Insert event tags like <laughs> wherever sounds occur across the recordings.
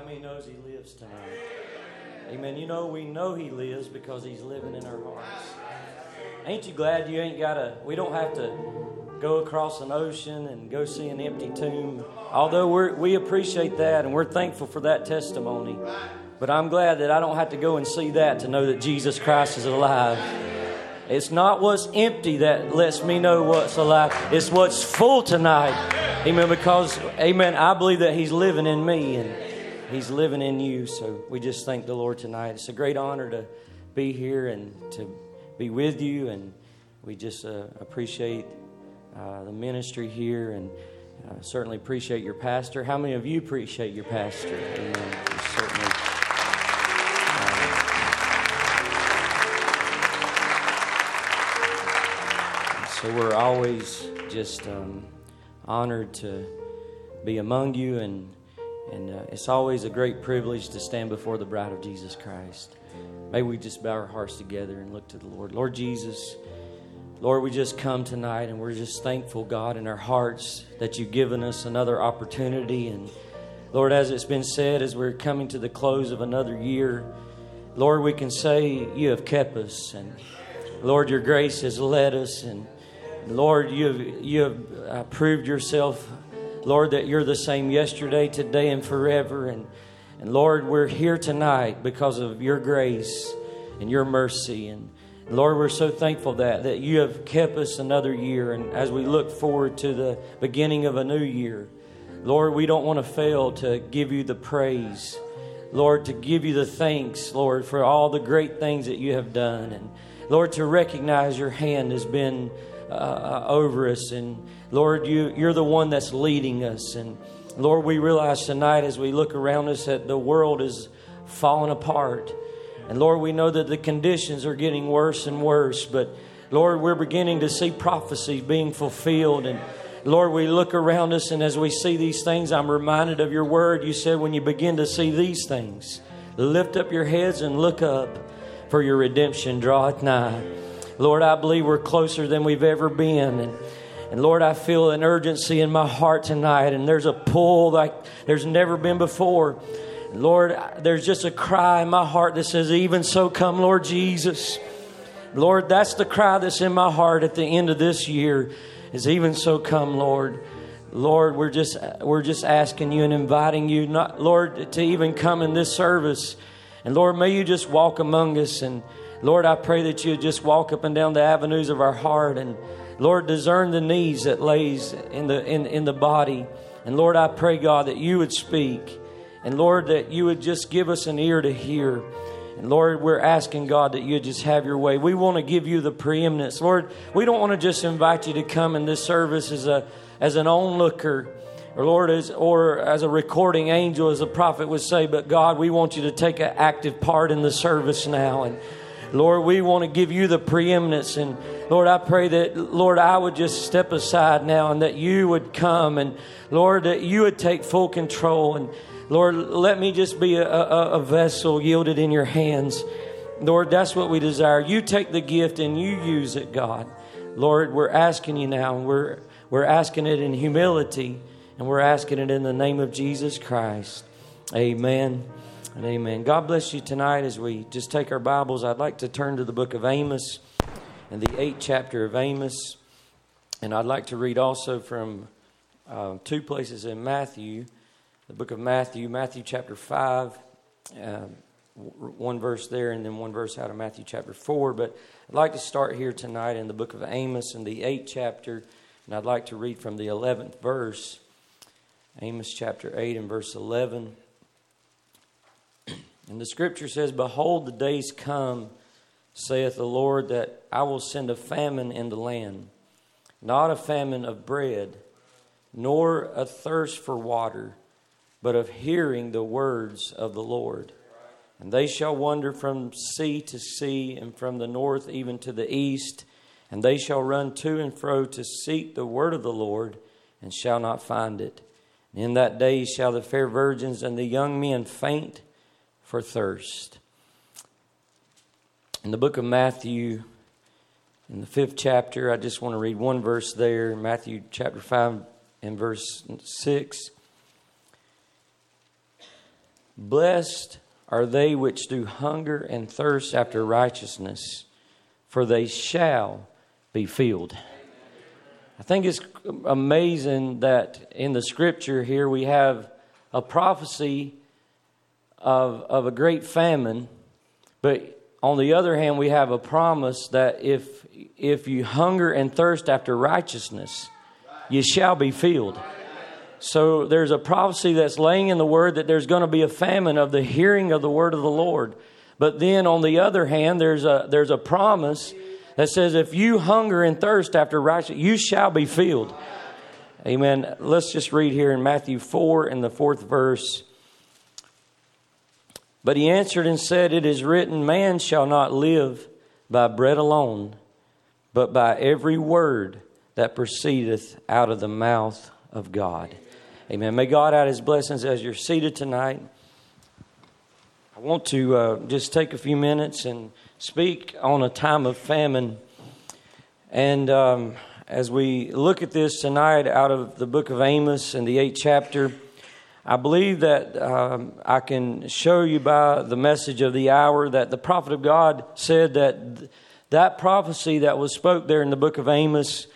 How many knows He lives tonight? Amen. You know, we know He lives because He's living in our hearts. Ain't you glad you ain't got to, we don't have to go across an ocean and go see an empty tomb. Although we we appreciate that and we're thankful for that testimony. But I'm glad that I don't have to go and see that to know that Jesus Christ is alive. It's not what's empty that lets me know what's alive. It's what's full tonight. Amen. Because, amen, I believe that He's living in me and He's living in you. So we just thank the Lord tonight. It's a great honor to be here and to be with you. And we just uh, appreciate uh, the ministry here and uh, certainly appreciate your pastor. How many of you appreciate your pastor? Amen. Uh, so we're always just um, honored to be among you, and and uh, it's always a great privilege to stand before the bride of Jesus Christ. May we just bow our hearts together and look to the Lord. Lord Jesus. Lord, we just come tonight and we're just thankful, God, in our hearts that you've given us another opportunity. And Lord, as it's been said, as we're coming to the close of another year, Lord, we can say you have kept us. And Lord, your grace has led us. And Lord, you have, you have uh, proved yourself, Lord, that you're the same yesterday, today, and forever. And, and Lord, we're here tonight because of your grace and your mercy. And Lord, we're so thankful that that you have kept us another year, and as we look forward to the beginning of a new year, Lord, we don't want to fail to give you the praise, Lord, to give you the thanks, Lord, for all the great things that you have done, and Lord, to recognize your hand has been uh, uh over us, and Lord, you you're the one that's leading us, and Lord, we realize tonight as we look around us that the world is falling apart. And Lord, we know that the conditions are getting worse and worse, but Lord, we're beginning to see prophecies being fulfilled. And Lord, we look around us, and as we see these things, I'm reminded of your word. You said, when you begin to see these things, lift up your heads and look up, for your redemption draweth nigh. Lord, I believe we're closer than we've ever been. And, and Lord, I feel an urgency in my heart tonight, and there's a pull like there's never been before. Lord, there's just a cry in my heart that says, Even so, come, Lord Jesus. Lord, that's the cry that's in my heart at the end of this year is even so come, Lord. Lord, we're just we're just asking you and inviting you, not Lord, to even come in this service. And Lord, may you just walk among us. And Lord, I pray that you just walk up and down the avenues of our heart and Lord, discern the needs that lays in the in, in the body. And Lord, I pray, God, that you would speak. And Lord, that you would just give us an ear to hear. And Lord, we're asking God that you just have your way. We want to give you the preeminence. Lord, we don't want to just invite you to come in this service as a as an onlooker, or Lord, as or as a recording angel, as the prophet would say, but God, we want you to take an active part in the service now. And Lord, we want to give you the preeminence. And Lord, I pray that, Lord, I would just step aside now and that you would come and Lord, that you would take full control and Lord, let me just be a, a, a vessel yielded in your hands. Lord, that's what we desire. You take the gift and you use it, God. Lord, we're asking you now, and we're, we're asking it in humility, and we're asking it in the name of Jesus Christ. Amen and amen. God bless you tonight as we just take our Bibles. I'd like to turn to the book of Amos and the eighth chapter of Amos. And I'd like to read also from uh, two places in Matthew the book of Matthew, Matthew chapter 5, uh, one verse there, and then one verse out of Matthew chapter 4. But I'd like to start here tonight in the book of Amos in the 8th chapter, and I'd like to read from the 11th verse. Amos chapter 8 and verse 11. And the scripture says, Behold, the days come, saith the Lord, that I will send a famine in the land, not a famine of bread, nor a thirst for water but of hearing the words of the Lord. And they shall wander from sea to sea, and from the north even to the east, and they shall run to and fro to seek the word of the Lord, and shall not find it. And in that day shall the fair virgins and the young men faint for thirst. In the book of Matthew, in the fifth chapter, I just want to read one verse there, Matthew chapter 5 and verse 6. Blessed are they which do hunger and thirst after righteousness, for they shall be filled. I think it's amazing that in the scripture here we have a prophecy of, of a great famine, but on the other hand, we have a promise that if, if you hunger and thirst after righteousness, you shall be filled. So there's a prophecy that's laying in the word that there's going to be a famine of the hearing of the word of the Lord. But then on the other hand, there's a, there's a promise that says, if you hunger and thirst after righteousness, you shall be filled. Amen. Let's just read here in Matthew 4 in the fourth verse. But he answered and said, It is written, Man shall not live by bread alone, but by every word that proceedeth out of the mouth of God. Amen. May God add his blessings as you're seated tonight. I want to uh, just take a few minutes and speak on a time of famine. And um, as we look at this tonight out of the book of Amos and the eighth chapter, I believe that um, I can show you by the message of the hour that the prophet of God said that th- that prophecy that was spoke there in the book of Amos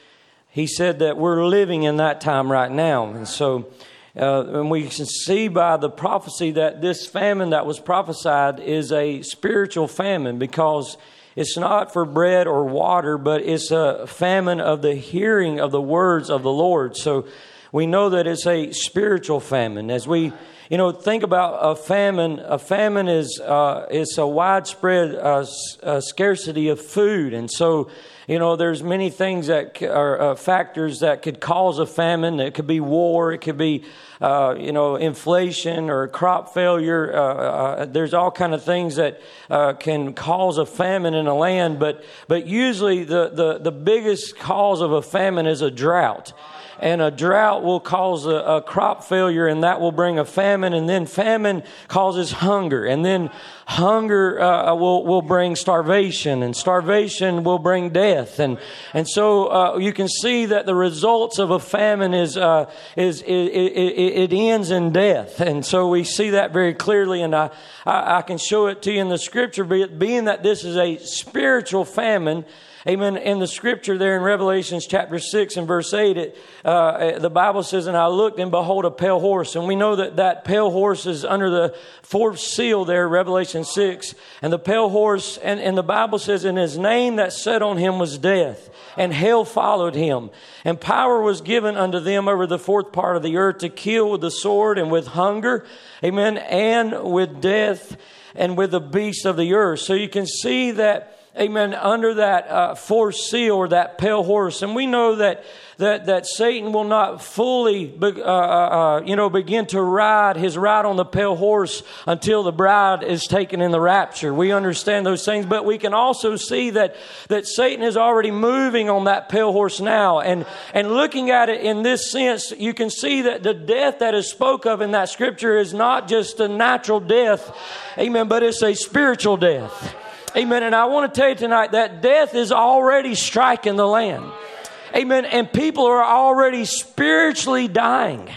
he said that we're living in that time right now. And so, uh, and we can see by the prophecy that this famine that was prophesied is a spiritual famine because it's not for bread or water, but it's a famine of the hearing of the words of the Lord. So we know that it's a spiritual famine. As we, you know, think about a famine, a famine is uh, it's a widespread uh, uh, scarcity of food, and so you know, there's many things that are uh, factors that could cause a famine. It could be war. It could be, uh, you know, inflation or crop failure. Uh, uh there's all kind of things that uh, can cause a famine in a land. But but usually the, the the biggest cause of a famine is a drought and a drought will cause a, a, crop failure, and that will bring a famine, and then famine causes hunger, and then hunger uh, will, will bring starvation, and starvation will bring death. And, and so uh, you can see that the results of a famine is, uh, is it, it, it, ends in death. And so we see that very clearly, and I, I, I can show it to you in the scripture, being that this is a spiritual famine. Amen. In the scripture there in Revelations chapter 6 and verse 8, it, uh, the Bible says, And I looked and behold a pale horse. And we know that that pale horse is under the fourth seal there, Revelation 6. And the pale horse, and, and the Bible says, And his name that sat on him was death. And hell followed him. And power was given unto them over the fourth part of the earth to kill with the sword and with hunger. Amen. And with death and with the beasts of the earth. So you can see that amen, under that uh, fourth seal or that pale horse. And we know that, that, that Satan will not fully, be, uh, uh, uh, you know, begin to ride his ride on the pale horse until the bride is taken in the rapture. We understand those things, but we can also see that, that Satan is already moving on that pale horse now. And, and looking at it in this sense, you can see that the death that is spoke of in that scripture is not just a natural death, amen, but it's a spiritual death. Amen. And I want to tell you tonight that death is already striking the land. Amen. And people are already spiritually dying.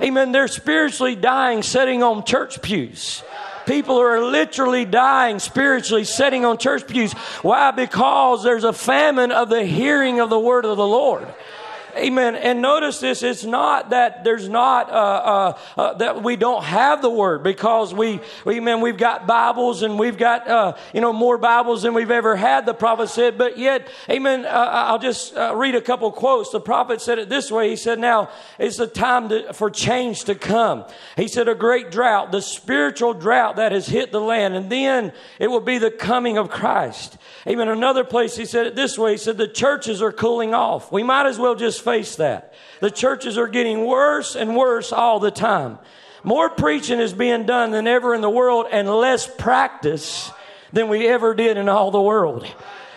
Amen. They're spiritually dying sitting on church pews. People are literally dying spiritually sitting on church pews. Why? Because there's a famine of the hearing of the word of the Lord. Amen. And notice this, it's not that there's not, uh, uh, uh, that we don't have the word because we, amen, we've got Bibles and we've got, uh, you know, more Bibles than we've ever had, the prophet said. But yet, amen, uh, I'll just uh, read a couple quotes. The prophet said it this way. He said, now it's the time to, for change to come. He said, a great drought, the spiritual drought that has hit the land. And then it will be the coming of Christ. Amen. Another place he said it this way. He said, the churches are cooling off. We might as well just face that. The churches are getting worse and worse all the time. More preaching is being done than ever in the world and less practice than we ever did in all the world.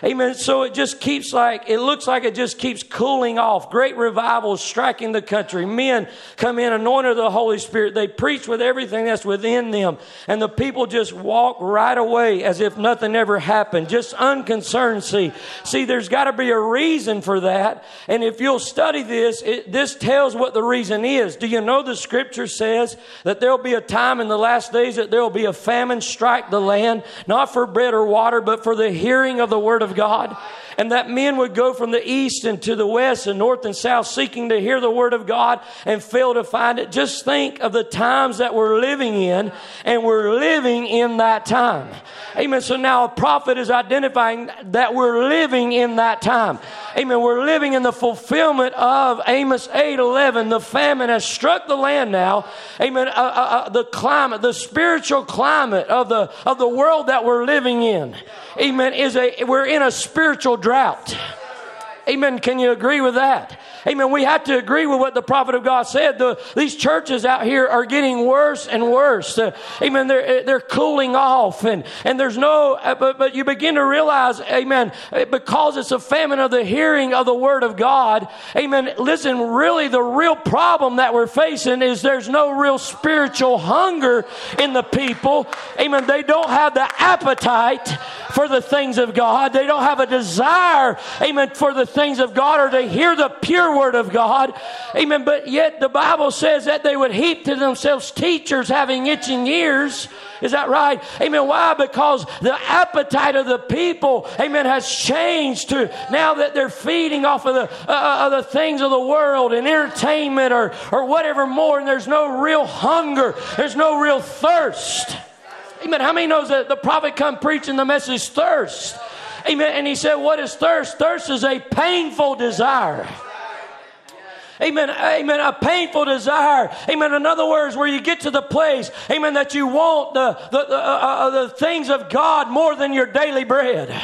Amen. So it just keeps like, it looks like it just keeps cooling off. Great revivals striking the country. Men come in anointed of the Holy Spirit. They preach with everything that's within them. And the people just walk right away as if nothing ever happened. Just unconcerned. See, see, there's got to be a reason for that. And if you'll study this, it, this tells what the reason is. Do you know the scripture says that there'll be a time in the last days that there'll be a famine strike the land, not for bread or water, but for the hearing of the word of God and that men would go from the east and to the west and north and south seeking to hear the word of God and fail to find it. Just think of the times that we're living in and we're living in that time. Amen. So now a prophet is identifying that we're living in that time. Amen. We're living in the fulfillment of Amos 8 11. The famine has struck the land now. Amen. Uh, uh, uh, the climate, the spiritual climate of the, of the world that we're living in. Amen. Is a, we're in a spiritual drought. Amen. Can you agree with that? Amen. We have to agree with what the prophet of God said. The, these churches out here are getting worse and worse. Uh, amen. They're, they're cooling off and, and there's no, uh, but, but you begin to realize, amen, uh, because it's a famine of the hearing of the word of God. Amen. Listen, really the real problem that we're facing is there's no real spiritual hunger in the people. Amen. They don't have the appetite for the things of God. They don't have a desire, amen, for the things of God or to hear the pure word of God. Amen. But yet the Bible says that they would heap to themselves teachers having itching ears. Is that right? Amen. Why? Because the appetite of the people, amen, has changed to now that they're feeding off of the, uh, uh, of the things of the world and entertainment or, or whatever more, and there's no real hunger, there's no real thirst. Amen. How many knows that the prophet come preaching the message thirst? Amen. And he said, What is thirst? Thirst is a painful desire. Amen. Amen. A painful desire. Amen. In other words, where you get to the place, amen, that you want the, the, the, uh, uh, the things of God more than your daily bread.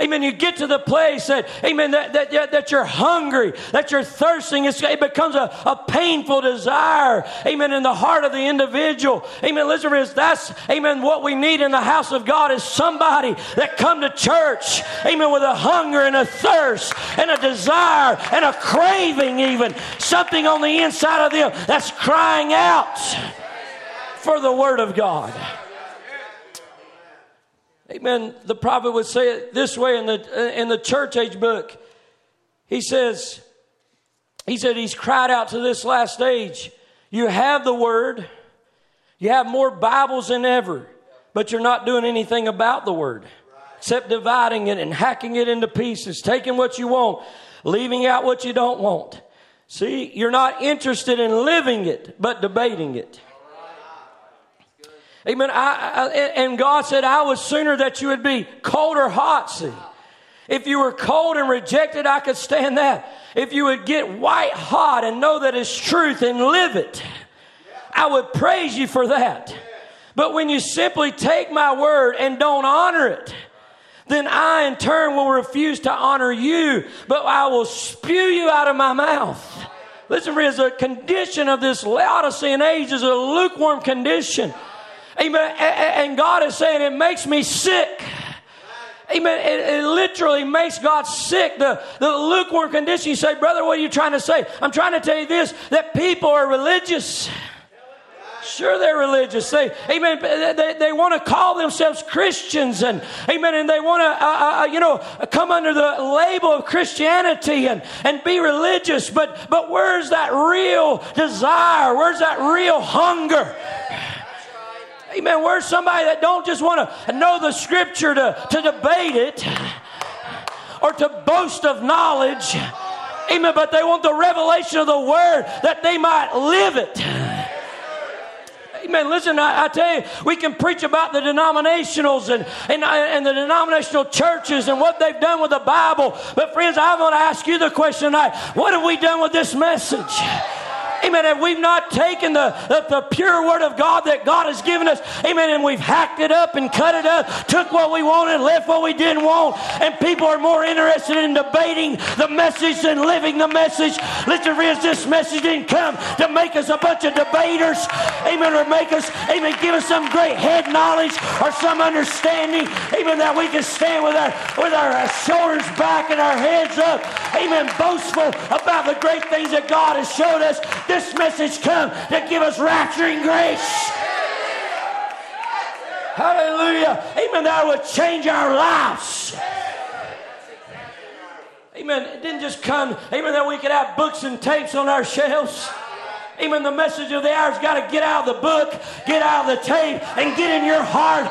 Amen. You get to the place that, amen, that, that, that you're hungry, that you're thirsting. It's, it becomes a, a painful desire. Amen. In the heart of the individual. Amen. Listen, friends, that's, amen, what we need in the house of God is somebody that come to church. Amen. With a hunger and a thirst and a desire and a craving even. Something on the inside of them that's crying out for the word of God. Amen. The prophet would say it this way in the in the church age book. He says, he said he's cried out to this last age. You have the word, you have more Bibles than ever, but you're not doing anything about the word except dividing it and hacking it into pieces, taking what you want, leaving out what you don't want. See, you're not interested in living it, but debating it. Amen. I, I, and God said, I would sooner that you would be cold or hot. See, if you were cold and rejected, I could stand that. If you would get white hot and know that it's truth and live it, I would praise you for that. But when you simply take my word and don't honor it, then I in turn will refuse to honor you, but I will spew you out of my mouth. Listen, friends, the condition of this Laodicean age is a lukewarm condition. Amen. And God is saying, it makes me sick. Amen. It, it, literally makes God sick. The, the lukewarm condition. You say, brother, what are you trying to say? I'm trying to tell you this that people are religious. Sure, they're religious. They, amen. They, they want to call themselves Christians, and amen. And they want to, uh, uh, uh, you know, come under the label of Christianity and and be religious. But but where's that real desire? Where's that real hunger? Amen. Where's somebody that don't just want to know the scripture to, to debate it or to boast of knowledge? Amen. But they want the revelation of the word that they might live it. Amen. Listen, I, I, tell you, we can preach about the denominationals and, and, and the denominational churches and what they've done with the Bible. But, friends, I want to ask you the question tonight what have we done with this message? Amen. And we've not taken the, the, the, pure word of God that God has given us. Amen. And we've hacked it up and cut it up, took what we wanted, left what we didn't want. And people are more interested in debating the message than living the message. Listen, friends, this message didn't come to make us a bunch of debaters. Amen. Or make us, amen, give us some great head knowledge or some understanding. Amen. That we can stand with our with our uh, shoulders back and our heads up. Amen. Boastful about the great things that God has showed us. This message come to give us rapturing grace. Hallelujah. Amen. That would change our lives. Amen. It didn't just come, amen, that we could have books and tapes on our shelves. Amen. The message of the hour's got to get out of the book, get out of the tape, and get in your heart.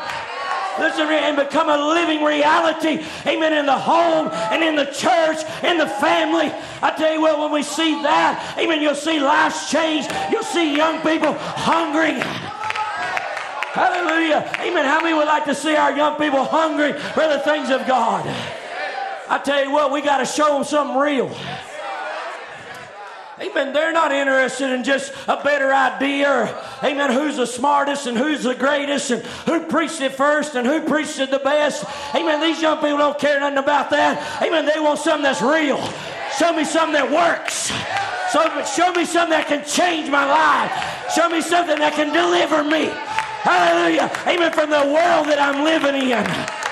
Listen, and become a living reality. Amen. In the home and in the church, in the family. I tell you what, when we see that, amen, you'll see lives change. You'll see young people hungry. Hallelujah. Amen. How many would like to see our young people hungry for the things of God? I tell you what, we got to show them something real. Amen. They're not interested in just a better idea amen, who's the smartest and who's the greatest and who preached it first and who preached it the best. Amen. These young people don't care nothing about that. Amen. They want something that's real. Show me something that works. So, show me something that can change my life. Show me something that can deliver me. Hallelujah. Amen. From the world that I'm living in.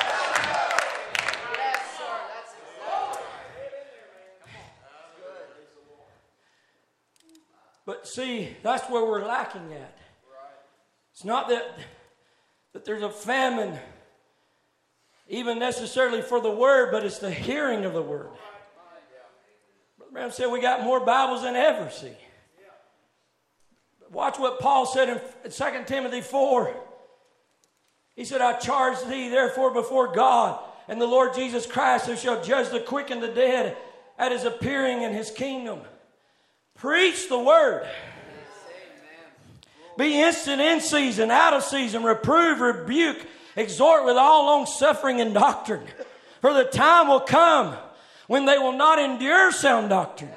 But see, that's where we're lacking at. It's not that, that there's a famine, even necessarily for the word, but it's the hearing of the word. Brother Branham said we got more Bibles than ever, see. Watch what Paul said in 2 Timothy 4. He said, I charge thee therefore before God and the Lord Jesus Christ, who shall judge the quick and the dead at his appearing in his kingdom Preach the word. Be instant in season, out of season, reprove, rebuke, exhort with all long suffering and doctrine. For the time will come when they will not endure sound doctrine,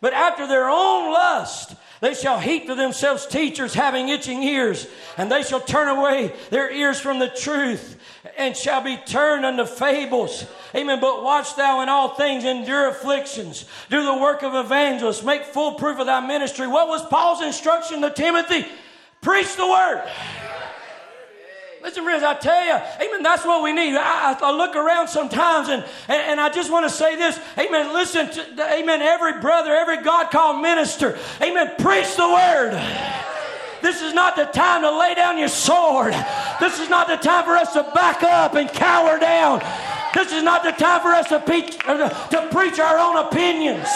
but after their own lust, they shall heap to themselves teachers having itching ears, and they shall turn away their ears from the truth and shall be turned unto fables. Amen. But watch thou in all things, endure afflictions, do the work of evangelists, make full proof of thy ministry. What was Paul's instruction to Timothy? Preach the word. Listen, friends, I tell you, amen, that's what we need. I, I look around sometimes and, and, and, I just want to say this, amen, listen, to, amen, every brother, every God called minister, amen, preach the word. This is not the time to lay down your sword. This is not the time for us to back up and cower down. This is not the time for us to, preach, to preach our own opinions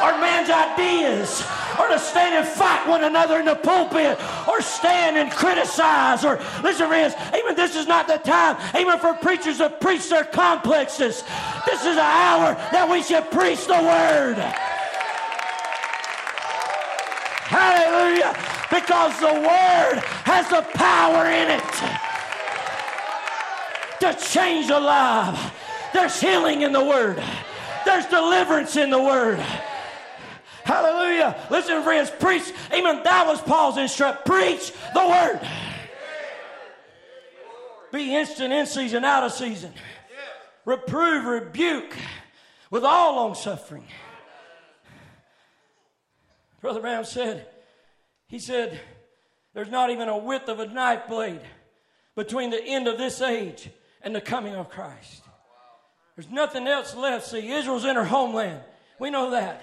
or man's ideas or to stand and fight one another in the pulpit or stand and criticize or listen friends even this is not the time even for preachers to preach their complexes this is an hour that we should preach the word hallelujah because the word has the power in it to change a life. There's healing in the word. There's deliverance in the word. Hallelujah. Listen, friends, preach. Amen. That was Paul's instruction. Preach the word. Be instant in season, out of season. Reprove, rebuke with all long suffering. Brother Branham said, he said, There's not even a width of a knife blade between the end of this age and the coming of Christ. There's nothing else left. See, Israel's in her homeland. We know that.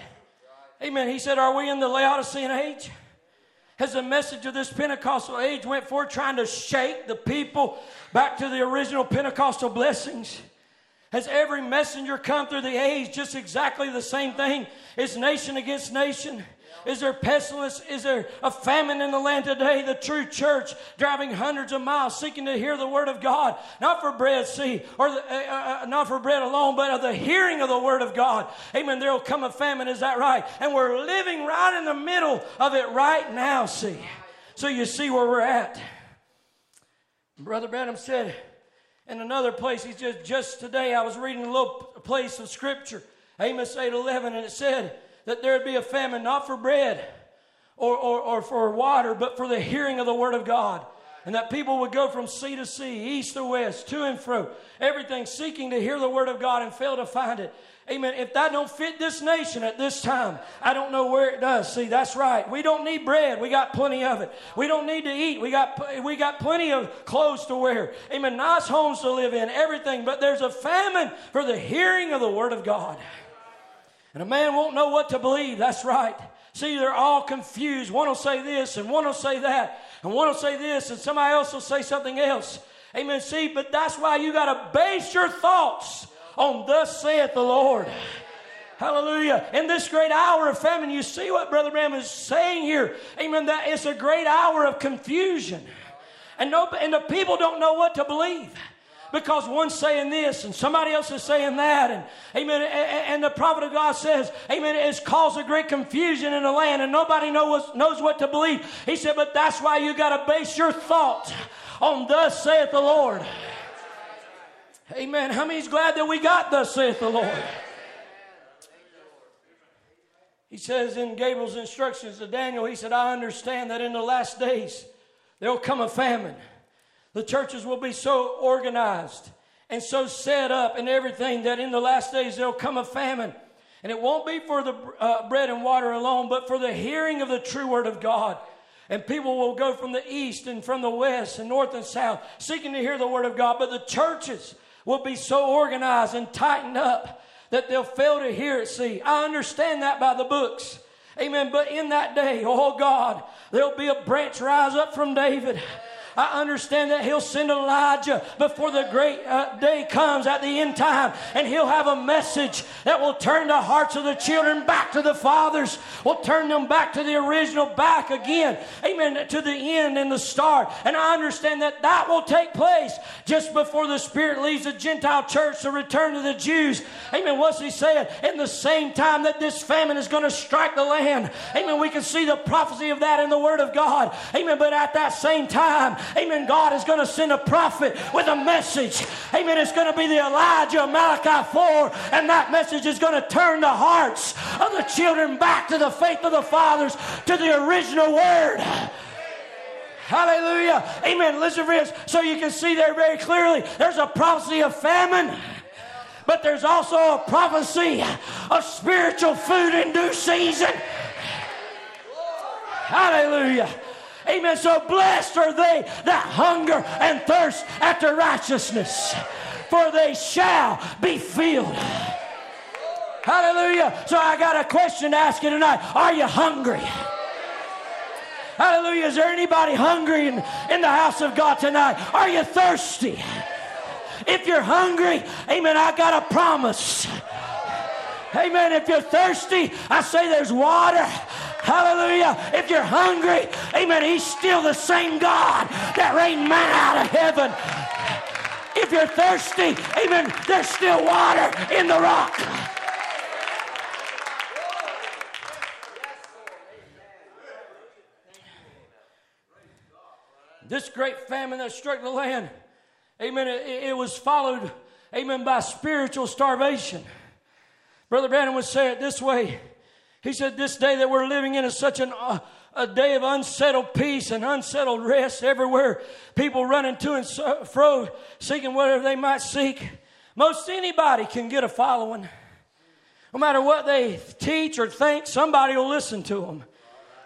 Amen. He said, Are we in the Laodicean age? Has the message of this Pentecostal age went forth trying to shake the people back to the original Pentecostal blessings? Has every messenger come through the age just exactly the same thing? Is nation against nation? Is there pestilence? Is there a famine in the land today? The true church driving hundreds of miles seeking to hear the word of God, not for bread, see, or the, uh, uh, uh, not for bread alone, but of the hearing of the word of God. Amen. There will come a famine. Is that right? And we're living right in the middle of it right now. See, so you see where we're at. Brother Branham said in another place, he said, just today I was reading a little place of scripture, Amos 8 11, and it said that there would be a famine not for bread or, or, or for water, but for the hearing of the Word of God. And that people would go from sea to sea, east to west, to and fro, everything seeking to hear the Word of God and fail to find it. Amen. If that don't fit this nation at this time, I don't know where it does. See, that's right. We don't need bread. We got plenty of it. We don't need to eat. We got we got plenty of clothes to wear. Amen. Nice homes to live in. Everything. But there's a famine for the hearing of the word of God. And a man won't know what to believe. That's right. See, they're all confused. One will say this and one will say that. And one will say this and somebody else will say something else. Amen. See, but that's why you got to base your thoughts on thus saith the Lord. Hallelujah. In this great hour of famine, you see what Brother Branham is saying here. Amen. That it's a great hour of confusion. And, no, and the people don't know what to believe because one's saying this and somebody else is saying that and amen and, the prophet of god says amen it's caused a great confusion in the land and nobody knows, knows what to believe he said but that's why you got to base your thought on thus saith the lord Amen. How many's glad that we got thus saith the Lord? He says in Gabriel's instructions to Daniel, he said, I understand that in the last days there will come a famine. The churches will be so organized and so set up and everything that in the last days there will come a famine. And it won't be for the uh, bread and water alone, but for the hearing of the true word of God. And people will go from the east and from the west and north and south seeking to hear the word of God. But the churches, will be so organized and tightened up that they'll fail to hear it. See, I understand that by the books. Amen. But in that day, oh God, there'll be a branch rise up from David I understand that He'll send Elijah before the great uh, day comes at the end time, and He'll have a message that will turn the hearts of the children back to the fathers, will turn them back to the original, back again, amen, to the end and the start. And I understand that that will take place just before the Spirit leaves the Gentile church to return to the Jews. Amen. What's He saying? In the same time that this famine is going to strike the land, amen, we can see the prophecy of that in the Word of God. Amen. But at that same time, Amen. God is going to send a prophet with a message. Amen. It's going to be the Elijah Malachi 4, and that message is going to turn the hearts of the children back to the faith of the fathers, to the original word. Hallelujah. Amen. Listen, friends, so you can see there very clearly there's a prophecy of famine but there's also a prophecy of spiritual food in due season. Hallelujah. Amen. So blessed are they that hunger and thirst after righteousness, for they shall be filled. Hallelujah. So I got a question to ask you tonight. Are you hungry? Hallelujah. Is there anybody hungry in, in the house of God tonight? Are you thirsty? If you're hungry, amen, I got a promise. Amen. If you're thirsty, I say there's water. Hallelujah. If you're hungry, amen, He's still the same God that rained manna out of heaven. If you're thirsty, amen, there's still water in the rock. This great famine that struck the land, amen, it, it was followed, amen, by spiritual starvation. Brother Branham would say it this way he said, This day that we're living in is such an, uh, a day of unsettled peace and unsettled rest everywhere. People running to and fro, seeking whatever they might seek. Most anybody can get a following. No matter what they teach or think, somebody will listen to them.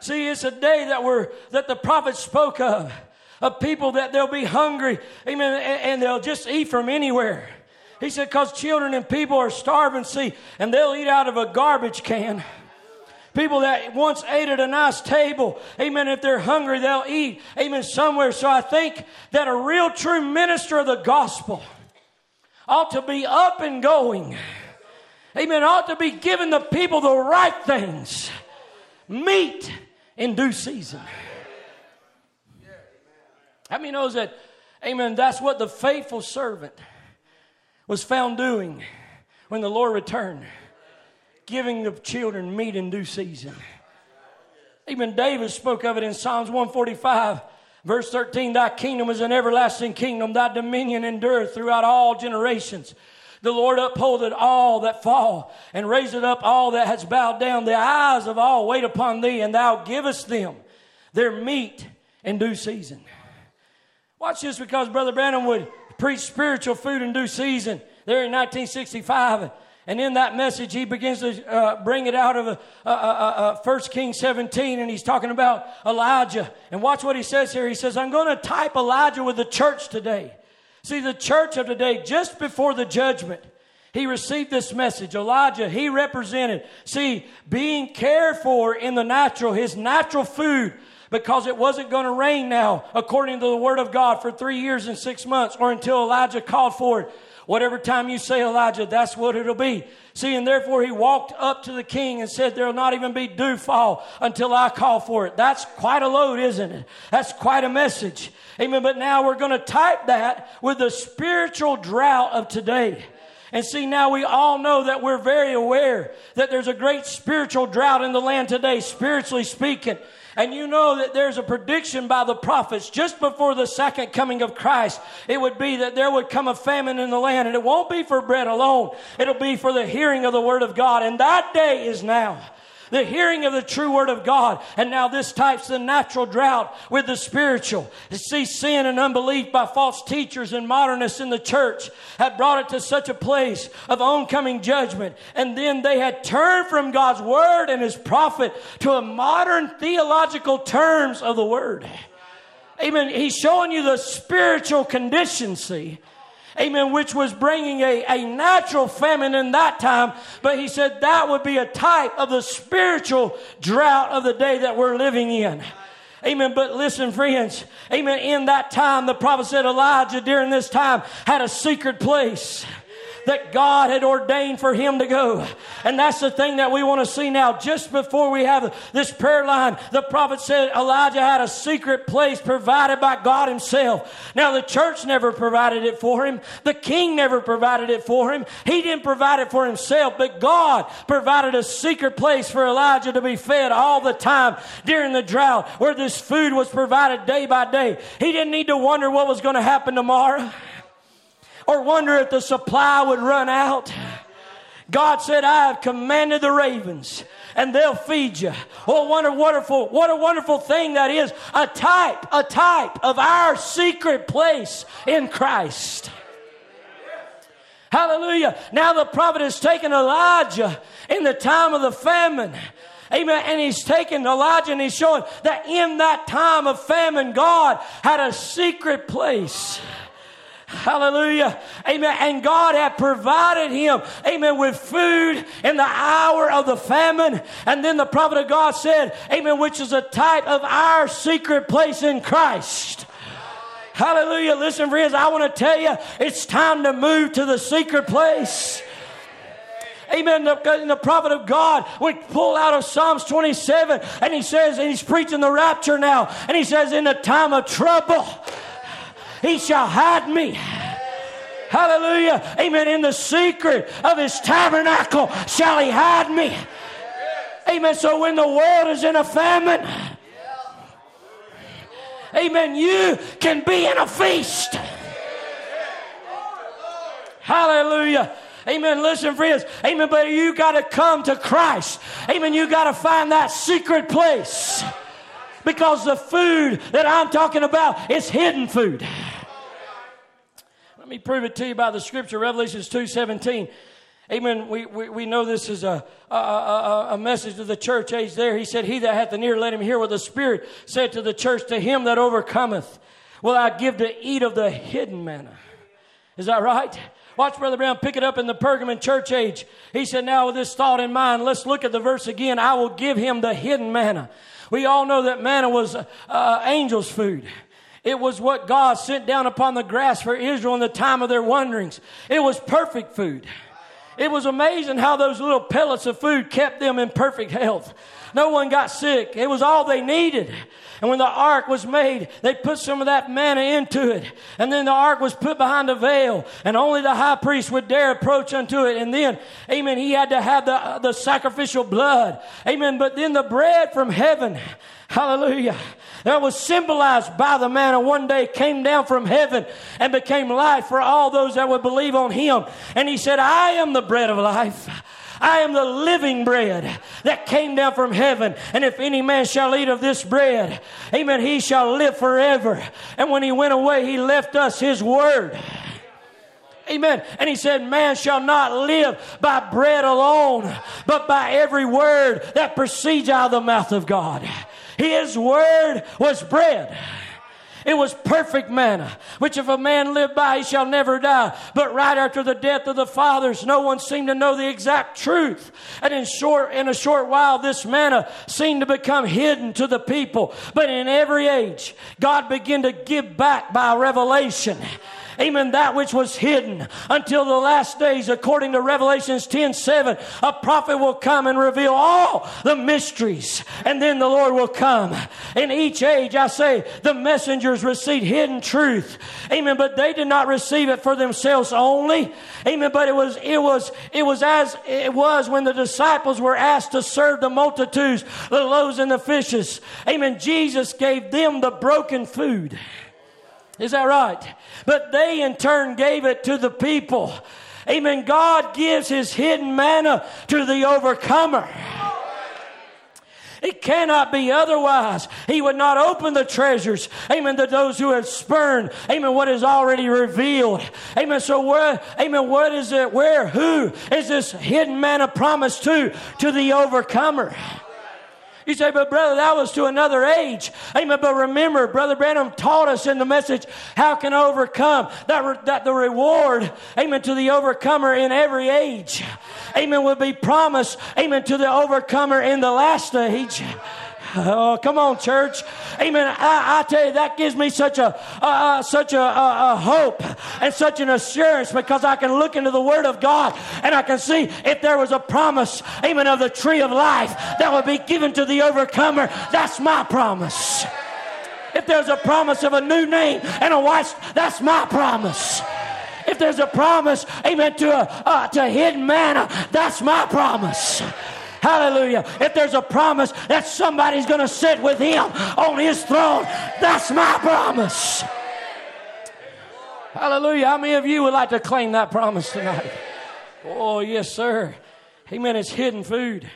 See, it's a day that we're that the prophet spoke of, of people that they'll be hungry, amen, and they'll just eat from anywhere. He said, because children and people are starving, see, and they'll eat out of a garbage can. People that once ate at a nice table, amen, if they're hungry, they'll eat, amen, somewhere. So I think that a real true minister of the gospel ought to be up and going. Amen. Ought to be giving the people the right things. Meat in due season. How many knows that, amen, that's what the faithful servant was found doing when the Lord returned? Giving the children meat in due season. Even David spoke of it in Psalms 145, verse 13 Thy kingdom is an everlasting kingdom, thy dominion endureth throughout all generations. The Lord upholdeth all that fall, and raiseth up all that has bowed down. The eyes of all wait upon thee, and thou givest them their meat in due season. Watch this because Brother Branham would preach spiritual food in due season there in 1965. And in that message, he begins to uh, bring it out of uh, uh, uh, 1 Kings 17, and he's talking about Elijah. And watch what he says here. He says, I'm going to type Elijah with the church today. See, the church of today, just before the judgment, he received this message. Elijah, he represented, see, being cared for in the natural, his natural food, because it wasn't going to rain now, according to the word of God, for three years and six months, or until Elijah called for it. Whatever time you say Elijah, that's what it'll be. See, and therefore he walked up to the king and said, There'll not even be dew fall until I call for it. That's quite a load, isn't it? That's quite a message. Amen. But now we're going to type that with the spiritual drought of today. And see, now we all know that we're very aware that there's a great spiritual drought in the land today, spiritually speaking. And you know that there's a prediction by the prophets just before the second coming of Christ. It would be that there would come a famine in the land, and it won't be for bread alone, it'll be for the hearing of the word of God. And that day is now the hearing of the true word of God. And now this types the natural drought with the spiritual. You see, sin and unbelief by false teachers and modernists in the church had brought it to such a place of oncoming judgment. And then they had turned from God's word and his prophet to a modern theological terms of the word. Amen. He's showing you the spiritual condition, see amen, which was bringing a, a natural famine in that time. But he said that would be a type of the spiritual drought of the day that we're living in. Amen. But listen, friends. Amen. In that time, the prophet said Elijah during this time had a secret place that God had ordained for him to go. And that's the thing that we want to see now. Just before we have this prayer line, the prophet said Elijah had a secret place provided by God himself. Now the church never provided it for him. The king never provided it for him. He didn't provide it for himself, but God provided a secret place for Elijah to be fed all the time during the drought where this food was provided day by day. He didn't need to wonder what was going to happen tomorrow or wonder if the supply would run out. God said, I have commanded the ravens and they'll feed you. Oh, what a wonderful, what a wonderful thing that is. A type, a type of our secret place in Christ. Hallelujah. Now the prophet has taken Elijah in the time of the famine. Amen. And he's taken Elijah and he's showing that in that time of famine, God had a secret place. Hallelujah. Amen. And God had provided him, amen, with food in the hour of the famine. And then the prophet of God said, amen, which is a type of our secret place in Christ. Hallelujah. Listen, friends, I want to tell you, it's time to move to the secret place. Amen. The, the prophet of God would pull out of Psalms 27 and he says, and he's preaching the rapture now, and he says, in the time of trouble, he shall hide me. Hallelujah. Amen. In the secret of his tabernacle shall he hide me. Amen. So when the world is in a famine, amen, you can be in a feast. Hallelujah. Amen. Listen, friends. Amen. But you got to come to Christ. Amen. You got to find that secret place. Because the food that I'm talking about is hidden food. Let me prove it to you by the scripture, Revelations 2.17. Amen. We, we, we know this is a, a, a, a, message to the church age there. He said, He that hath an ear, let him hear what the Spirit said to the church. To him that overcometh will I give to eat of the hidden manna. Is that right? Watch Brother Branham pick it up in the Pergamon church age. He said, Now with this thought in mind, let's look at the verse again. I will give him the hidden manna. We all know that manna was uh, angel's food. It was what God sent down upon the grass for Israel in the time of their wanderings. It was perfect food. It was amazing how those little pellets of food kept them in perfect health. No one got sick. It was all they needed. And when the ark was made, they put some of that manna into it. And then the ark was put behind a veil. And only the high priest would dare approach unto it. And then, amen, he had to have the, the sacrificial blood. Amen. But then the bread from heaven Hallelujah. That was symbolized by the manna one day came down from heaven and became life for all those that would believe on him. And he said, I am the bread of life. I am the living bread that came down from heaven. And if any man shall eat of this bread, amen, he shall live forever. And when he went away, he left us his word. Amen. And he said, Man shall not live by bread alone, but by every word that proceeds out of the mouth of God. His word was bread. It was perfect manna, which if a man live by, he shall never die. But right after the death of the fathers, no one seemed to know the exact truth. And in short, in a short while, this manna seemed to become hidden to the people. But in every age, God began to give back by revelation amen, that which was hidden until the last days, according to Revelations 10 7. A prophet will come and reveal all the mysteries, and then the Lord will come. In each age, I say, the messengers received hidden truth, amen, but they did not receive it for themselves only, amen, but it was, it was, it was as it was when the disciples were asked to serve the multitudes, the loaves and the fishes, amen. Jesus gave them the broken food. Is that right? But they in turn gave it to the people. Amen. God gives his hidden manna to the overcomer. It cannot be otherwise. He would not open the treasures, amen, to those who have spurned, amen, what is already revealed. Amen. So where, amen, what is it? Where, who is this hidden manna promised to? To the overcomer. You say, but brother, that was to another age. Amen. But remember, Brother Branham taught us in the message how can I overcome that, re- that the reward, amen, to the overcomer in every age, amen, will be promised, amen, to the overcomer in the last age. <laughs> Oh, come on, church. Amen. I, I tell you, that gives me such a, uh, such a, a, a, hope and such an assurance because I can look into the Word of God and I can see if there was a promise, amen, of the tree of life that would be given to the overcomer. That's my promise. If there's a promise of a new name and a wife, that's my promise. If there's a promise, amen, to a uh, to hidden manna, that's my promise. Hallelujah. If there's a promise that somebody's going to sit with him on his throne, that's my promise. Hallelujah. How many of you would like to claim that promise tonight? Oh, yes, sir. Amen. It's hidden food.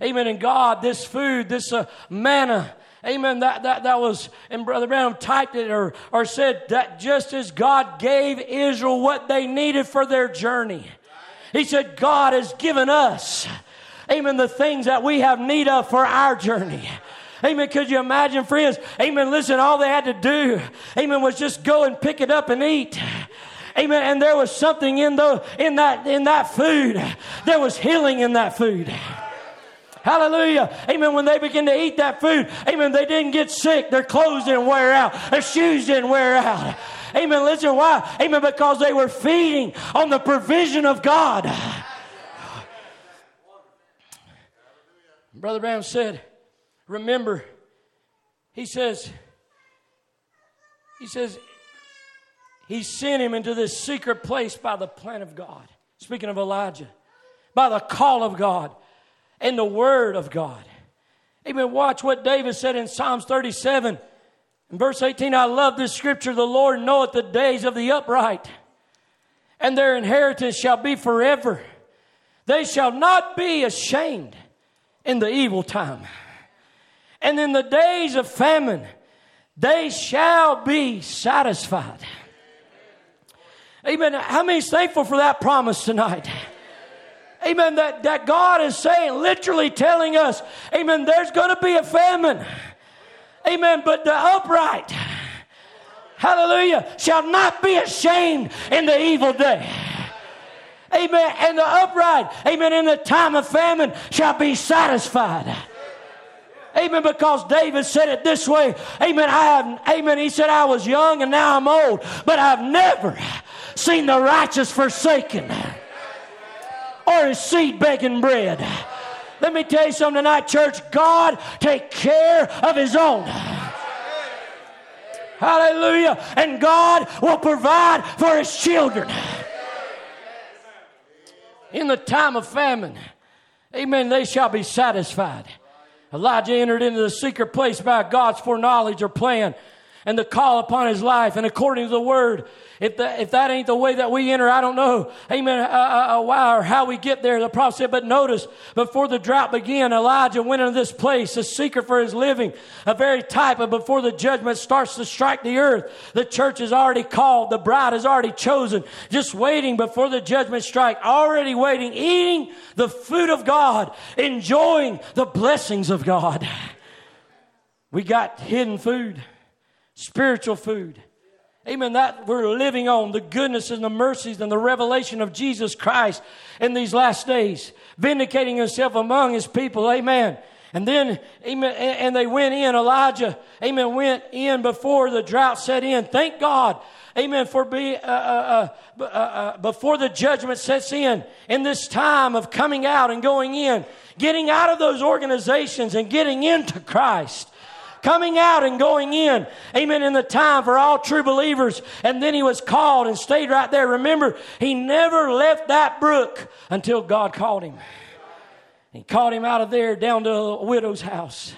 Amen. And God, this food, this uh, manna, Amen. That, that, that was, and Brother Branham typed it or, or said that just as God gave Israel what they needed for their journey, He said, God has given us amen, the things that we have need of for our journey. Amen. Could you imagine, friends? Amen. Listen, all they had to do, amen, was just go and pick it up and eat. Amen. And there was something in the in that in that food. There was healing in that food. Hallelujah. Amen. When they begin to eat that food, amen, they didn't get sick. Their clothes didn't wear out. Their shoes didn't wear out. Amen. Listen, why? Amen. Because they were feeding on the provision of God. Brother Branham said, remember, he says, he says, he sent him into this secret place by the plan of God. Speaking of Elijah, by the call of God and the word of God. Amen. Watch what David said in Psalms 37. In verse 18, I love this scripture. The Lord knoweth the days of the upright, and their inheritance shall be forever. They shall not be ashamed in the evil time. And in the days of famine, they shall be satisfied. Amen. How many is thankful for that promise tonight? Amen. That, that God is saying, literally telling us, Amen, there's going to be a famine. Amen. But the upright, hallelujah, shall not be ashamed in the evil day. Amen. And the upright, amen, in the time of famine shall be satisfied. Amen. Because David said it this way. Amen. I have, amen. He said, I was young and now I'm old, but I've never seen the righteous forsaken or his seed begging bread. Let me tell you something tonight, church. God take care of his own. Hallelujah. And God will provide for his children in the time of famine, amen, they shall be satisfied. Elijah entered into the secret place by God's foreknowledge or plan and the call upon his life. And according to the word, if that, if that ain't the way that we enter, I don't know, amen, uh, uh, uh, why or how we get there. The prophet said, but notice, before the drought began, Elijah went into this place, a seeker for his living, a very type of before the judgment starts to strike the earth. The church is already called, the bride is already chosen, just waiting before the judgment strike, already waiting, eating the food of God, enjoying the blessings of God. <laughs> We got hidden food spiritual food. Amen. That we're living on the goodness and the mercies and the revelation of Jesus Christ in these last days, vindicating himself among his people. Amen. And then, amen, and they went in, Elijah, amen, went in before the drought set in. Thank God, amen, for be, uh, uh, uh, uh, uh before the judgment sets in, in this time of coming out and going in, getting out of those organizations and getting into Christ coming out and going in. Amen. In the time for all true believers. And then he was called and stayed right there. Remember, he never left that brook until God called him. He called him out of there down to a widow's house.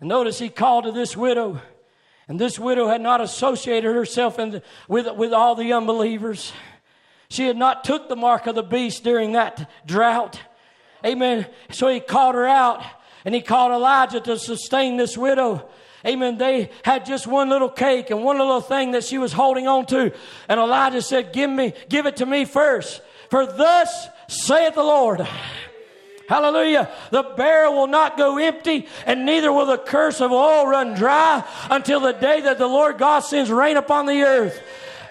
And notice he called to this widow. And this widow had not associated herself the, with, with all the unbelievers. She had not took the mark of the beast during that drought. Amen. So he called her out and he called Elijah to sustain this widow. Amen. They had just one little cake and one little thing that she was holding on to. And Elijah said, Give me, give it to me first. For thus saith the Lord. Hallelujah. The barrel will not go empty, and neither will the cruse of oil run dry until the day that the Lord God sends rain upon the earth.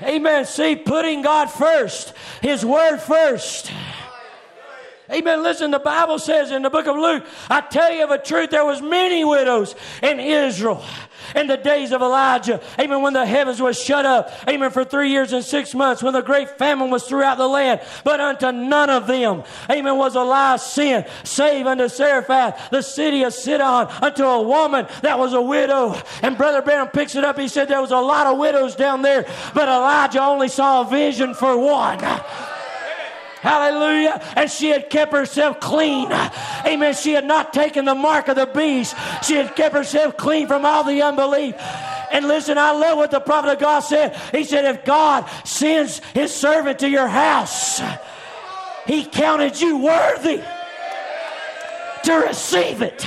Amen. See, putting God first, His word first. Amen. Listen, the Bible says in the book of Luke, I tell you of a truth, there was many widows in Israel in the days of Elijah. Amen. When the heavens was shut up. Amen. For three years and six months when the great famine was throughout the land. But unto none of them, amen, was Elijah sin, save unto Zarephath, the city of Sidon, unto a woman that was a widow. And Brother Branham picks it up. He said there was a lot of widows down there, but Elijah only saw a vision for one. Hallelujah. And she had kept herself clean. Amen. She had not taken the mark of the beast. She had kept herself clean from all the unbelief. And listen, I love what the prophet of God said. He said, if God sends his servant to your house, he counted you worthy to receive it.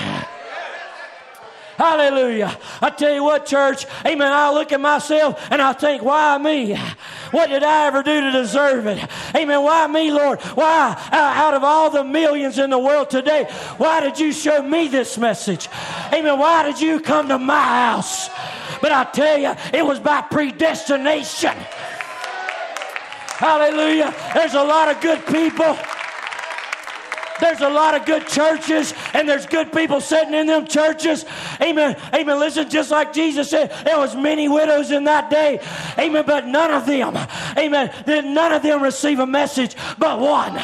Hallelujah. I tell you what, church, amen. I look at myself and I think, why me? What did I ever do to deserve it? Amen. Why me, Lord? Why, out of all the millions in the world today, why did you show me this message? Amen. Why did you come to my house? But I tell you, it was by predestination. Hallelujah. There's a lot of good people there's a lot of good churches and there's good people sitting in them churches. Amen. Amen. Listen, just like Jesus said, there was many widows in that day. Amen. But none of them, amen, did none of them receive a message but one.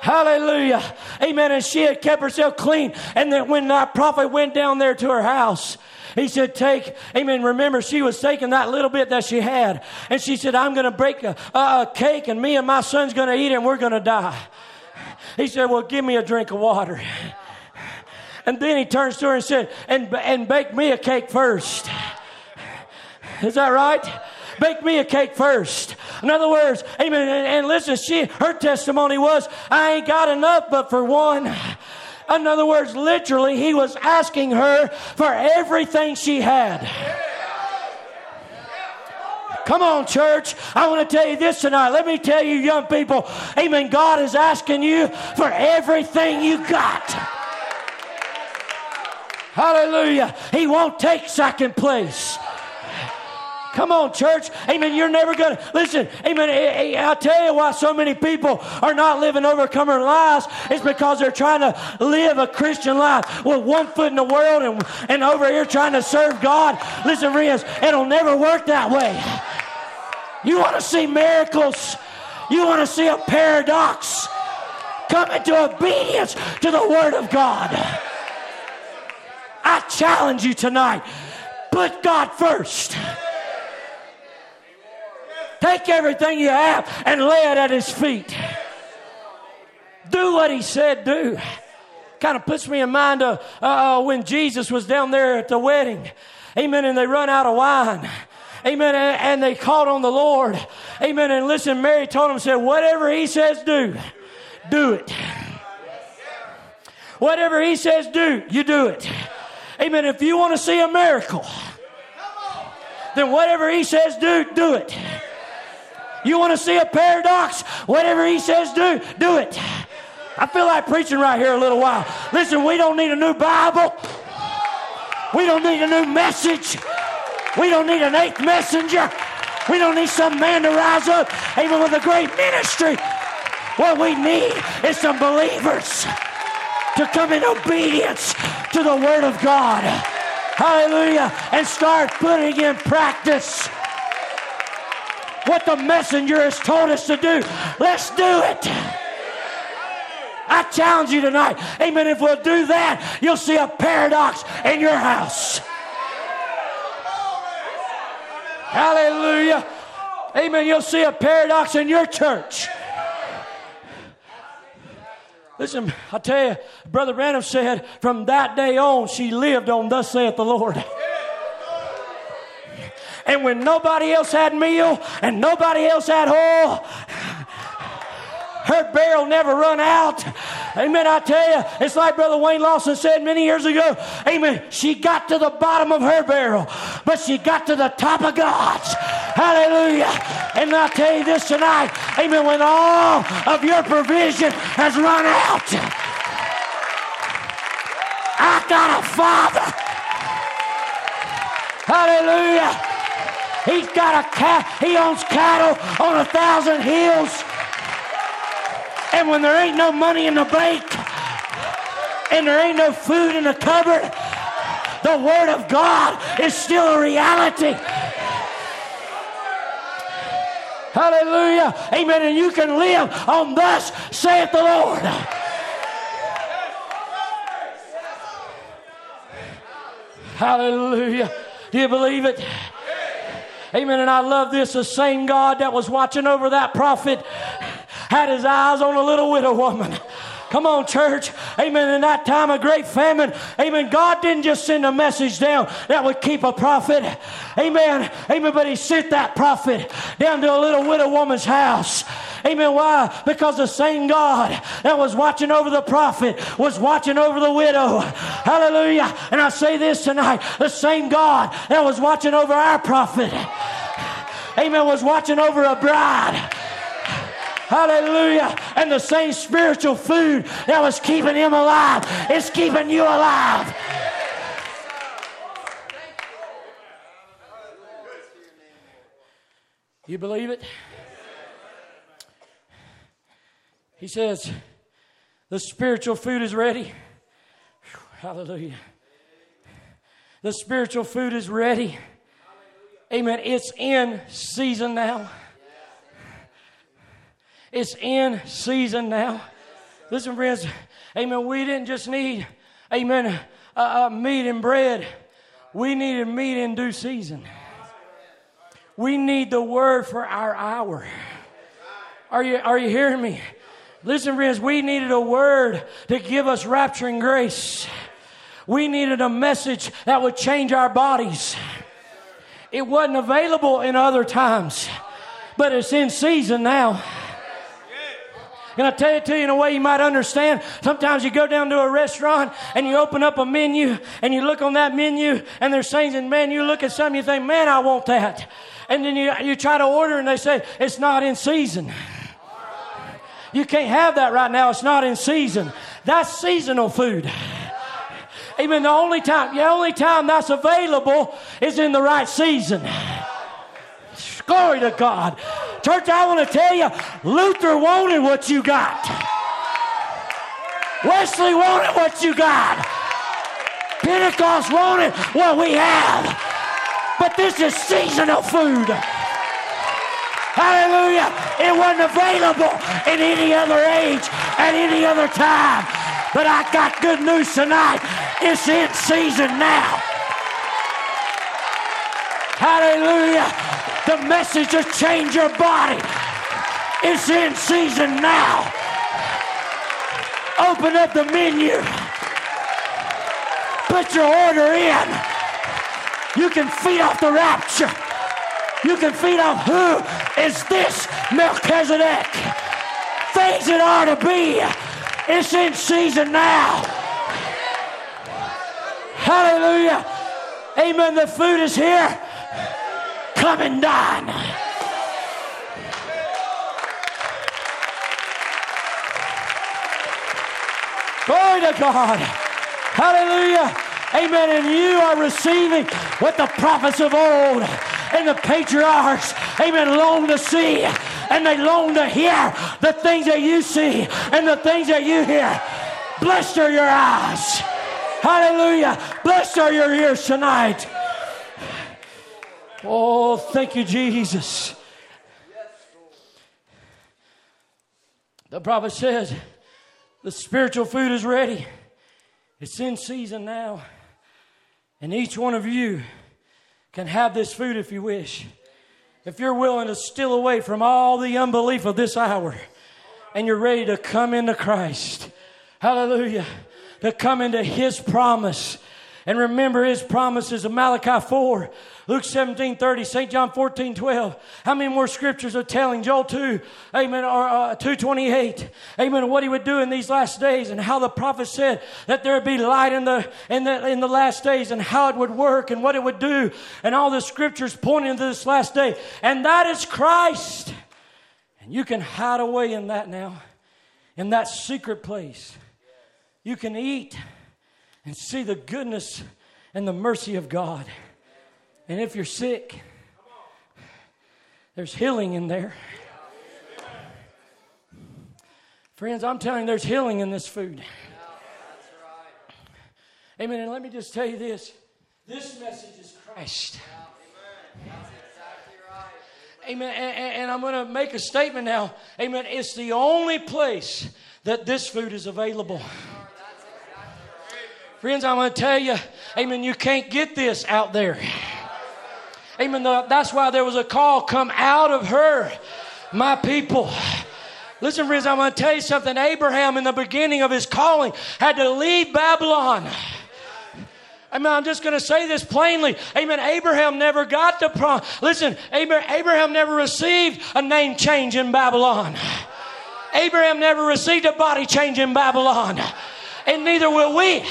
Hallelujah. Amen. And she had kept herself clean. And then when that prophet went down there to her house, he said, Take, amen. Remember, she was taking that little bit that she had. And she said, I'm going to break a, a, cake, and me and my son's going to eat it, and we're going to die. He said, Well, give me a drink of water. And then he turns to her and said, And, and bake me a cake first. Is that right? Bake me a cake first. In other words, amen. And, and listen, she, her testimony was, I ain't got enough but for one. In other words, literally, he was asking her for everything she had. Come on, church. I want to tell you this tonight. Let me tell you, young people, amen. God is asking you for everything you got. Hallelujah. He won't take second place. Come on, church. Amen. You're never going to listen. Amen. I'll tell you why so many people are not living overcomer lives. It's because they're trying to live a Christian life with one foot in the world and, and over here trying to serve God. Listen, friends, it'll never work that way. You want to see miracles? You want to see a paradox? Come into obedience to the Word of God. I challenge you tonight. Put God first. Take everything you have and lay it at His feet. Do what He said do. kind of puts me in mind of uh, when Jesus was down there at the wedding. Amen. And they run out of wine. Amen. And they called on the Lord. Amen. And listen, Mary told him, said, whatever he says do, do it. Whatever he says do, you do it. Amen. If you want to see a miracle, then whatever he says do, do it. You want to see a paradox? Whatever he says do, do it. I feel like preaching right here a little while. Listen, we don't need a new Bible. We don't need a new message. We don't need an eighth messenger. We don't need some man to rise up, even with a great ministry. What we need is some believers to come in obedience to the Word of God. Hallelujah. And start putting in practice what the messenger has told us to do. Let's do it. I challenge you tonight. Amen. If we'll do that, you'll see a paradox in your house. Hallelujah. Amen. You'll see a paradox in your church. Listen, I tell you, Brother Branham said, from that day on, she lived on, Thus saith the Lord. And when nobody else had meal and nobody else had oil, her barrel never run out. Amen. I tell you, it's like Brother Wayne Lawson said many years ago. Amen. She got to the bottom of her barrel, but she got to the top of God's. Hallelujah. And I tell you this tonight. Amen. When all of your provision has run out, I got a father. Hallelujah. He's got a cat. He owns cattle on a thousand hills. And when there ain't no money in the bank and there ain't no food in the cupboard, the Word of God is still a reality. Hallelujah. Amen. And you can live on thus saith the Lord. Hallelujah. Do you believe it? Amen. And I love this. The same God that was watching over that prophet had his eyes on a little widow woman. Come on, church. Amen. In that time of great famine, amen. God didn't just send a message down that would keep a prophet. Amen. Amen. But he sent that prophet down to a little widow woman's house. Amen. Why? Because the same God that was watching over the prophet was watching over the widow. Hallelujah. And I say this tonight the same God that was watching over our prophet, amen, was watching over a bride. Hallelujah. And the same spiritual food that was keeping him alive is keeping you alive. You believe it? He says, the spiritual food is ready. Hallelujah. The spiritual food is ready. Amen. It's in season now. It's in season now. Listen, friends. Amen. We didn't just need, amen, uh, uh, meat and bread. We needed meat in due season. We need the word for our hour. Are you, are you hearing me? Listen, friends, we needed a word to give us rapturing grace. We needed a message that would change our bodies. It wasn't available in other times, but it's in season now. Can I tell it to you in a way you might understand? Sometimes you go down to a restaurant and you open up a menu and you look on that menu and there's things in man, you look at something, you think, man, I want that. And then you, you try to order and they say, it's not in season. You can't have that right now. It's not in season. That's seasonal food. Even the only time, the only time that's available is in the right season. Glory to God. Church, I want to tell you, Luther wanted what you got. Wesley wanted what you got. Pentecost wanted what we have. But this is seasonal food. Hallelujah. It wasn't available in any other age at any other time. But I got good news tonight. It's in season now. Hallelujah. The message to change your body. It's in season now. Open up the menu. Put your order in. You can feed off the rapture. You can feed off who is this Melchizedek. Things that are to be. It's in season now. Hallelujah. Amen. The food is here. And dine. Glory to God. Hallelujah. Amen. And you are receiving what the prophets of old and the patriarchs, amen, long to see. And they long to hear the things that you see and the things that you hear. Blessed are your eyes. Hallelujah. Blessed are your ears tonight. Oh, thank you, Jesus. The prophet says the spiritual food is ready. It's in season now. And each one of you can have this food if you wish. If you're willing to steal away from all the unbelief of this hour and you're ready to come into Christ. Hallelujah to come into His promise. And remember His promises of Malachi 4, Luke 17, 30, St. John 14, 12. How many more scriptures are telling? Joel 2, amen, or uh, 228, amen, what He would do in these last days and how the prophet said that there would be light in the, in the, in the last days and how it would work and what it would do. And all the scriptures pointing to this last day. And that is Christ. And you can hide away in that now, in that secret place. You can eat and see the goodness and the mercy of God. And if you're sick, there's healing in there. Friends, I'm telling you, there's healing in this food. Amen. And let me just tell you this this message is Christ. Amen. And, and I'm going to make a statement now. Amen. It's the only place that this food is available. Friends, I'm going to tell you, amen, you can't get this out there. Amen. That's why there was a call come out of her, my people. Listen, friends, I'm going to tell you something. Abraham, in the beginning of his calling, had to leave Babylon. Amen. I'm just going to say this plainly. Amen. Abraham never got the prom. Listen, Abraham never received a name change in Babylon. Abraham never received a body change in Babylon. And neither will we.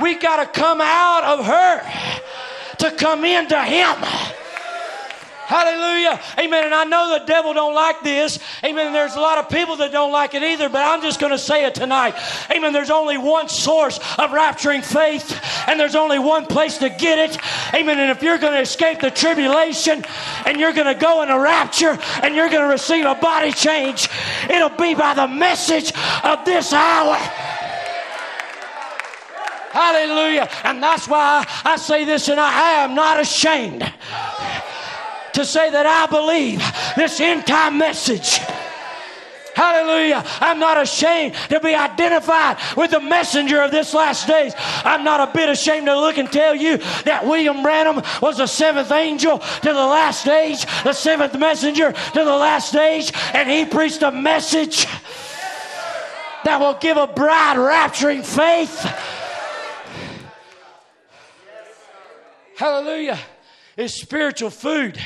We got to come out of her to come into him. Hallelujah. Amen. And I know the devil don't like this. Amen. And There's a lot of people that don't like it either, but I'm just going to say it tonight. Amen. There's only one source of rapturing faith, and there's only one place to get it. Amen. And if you're going to escape the tribulation and you're going to go in a rapture and you're going to receive a body change, it'll be by the message of this hour. Hallelujah. And that's why I say this, and I am not ashamed to say that I believe this end time message. Hallelujah. I'm not ashamed to be identified with the messenger of this last days. I'm not a bit ashamed to look and tell you that William Branham was the seventh angel to the last age, the seventh messenger to the last age, and he preached a message that will give a bride rapturing faith Hallelujah. It's spiritual food.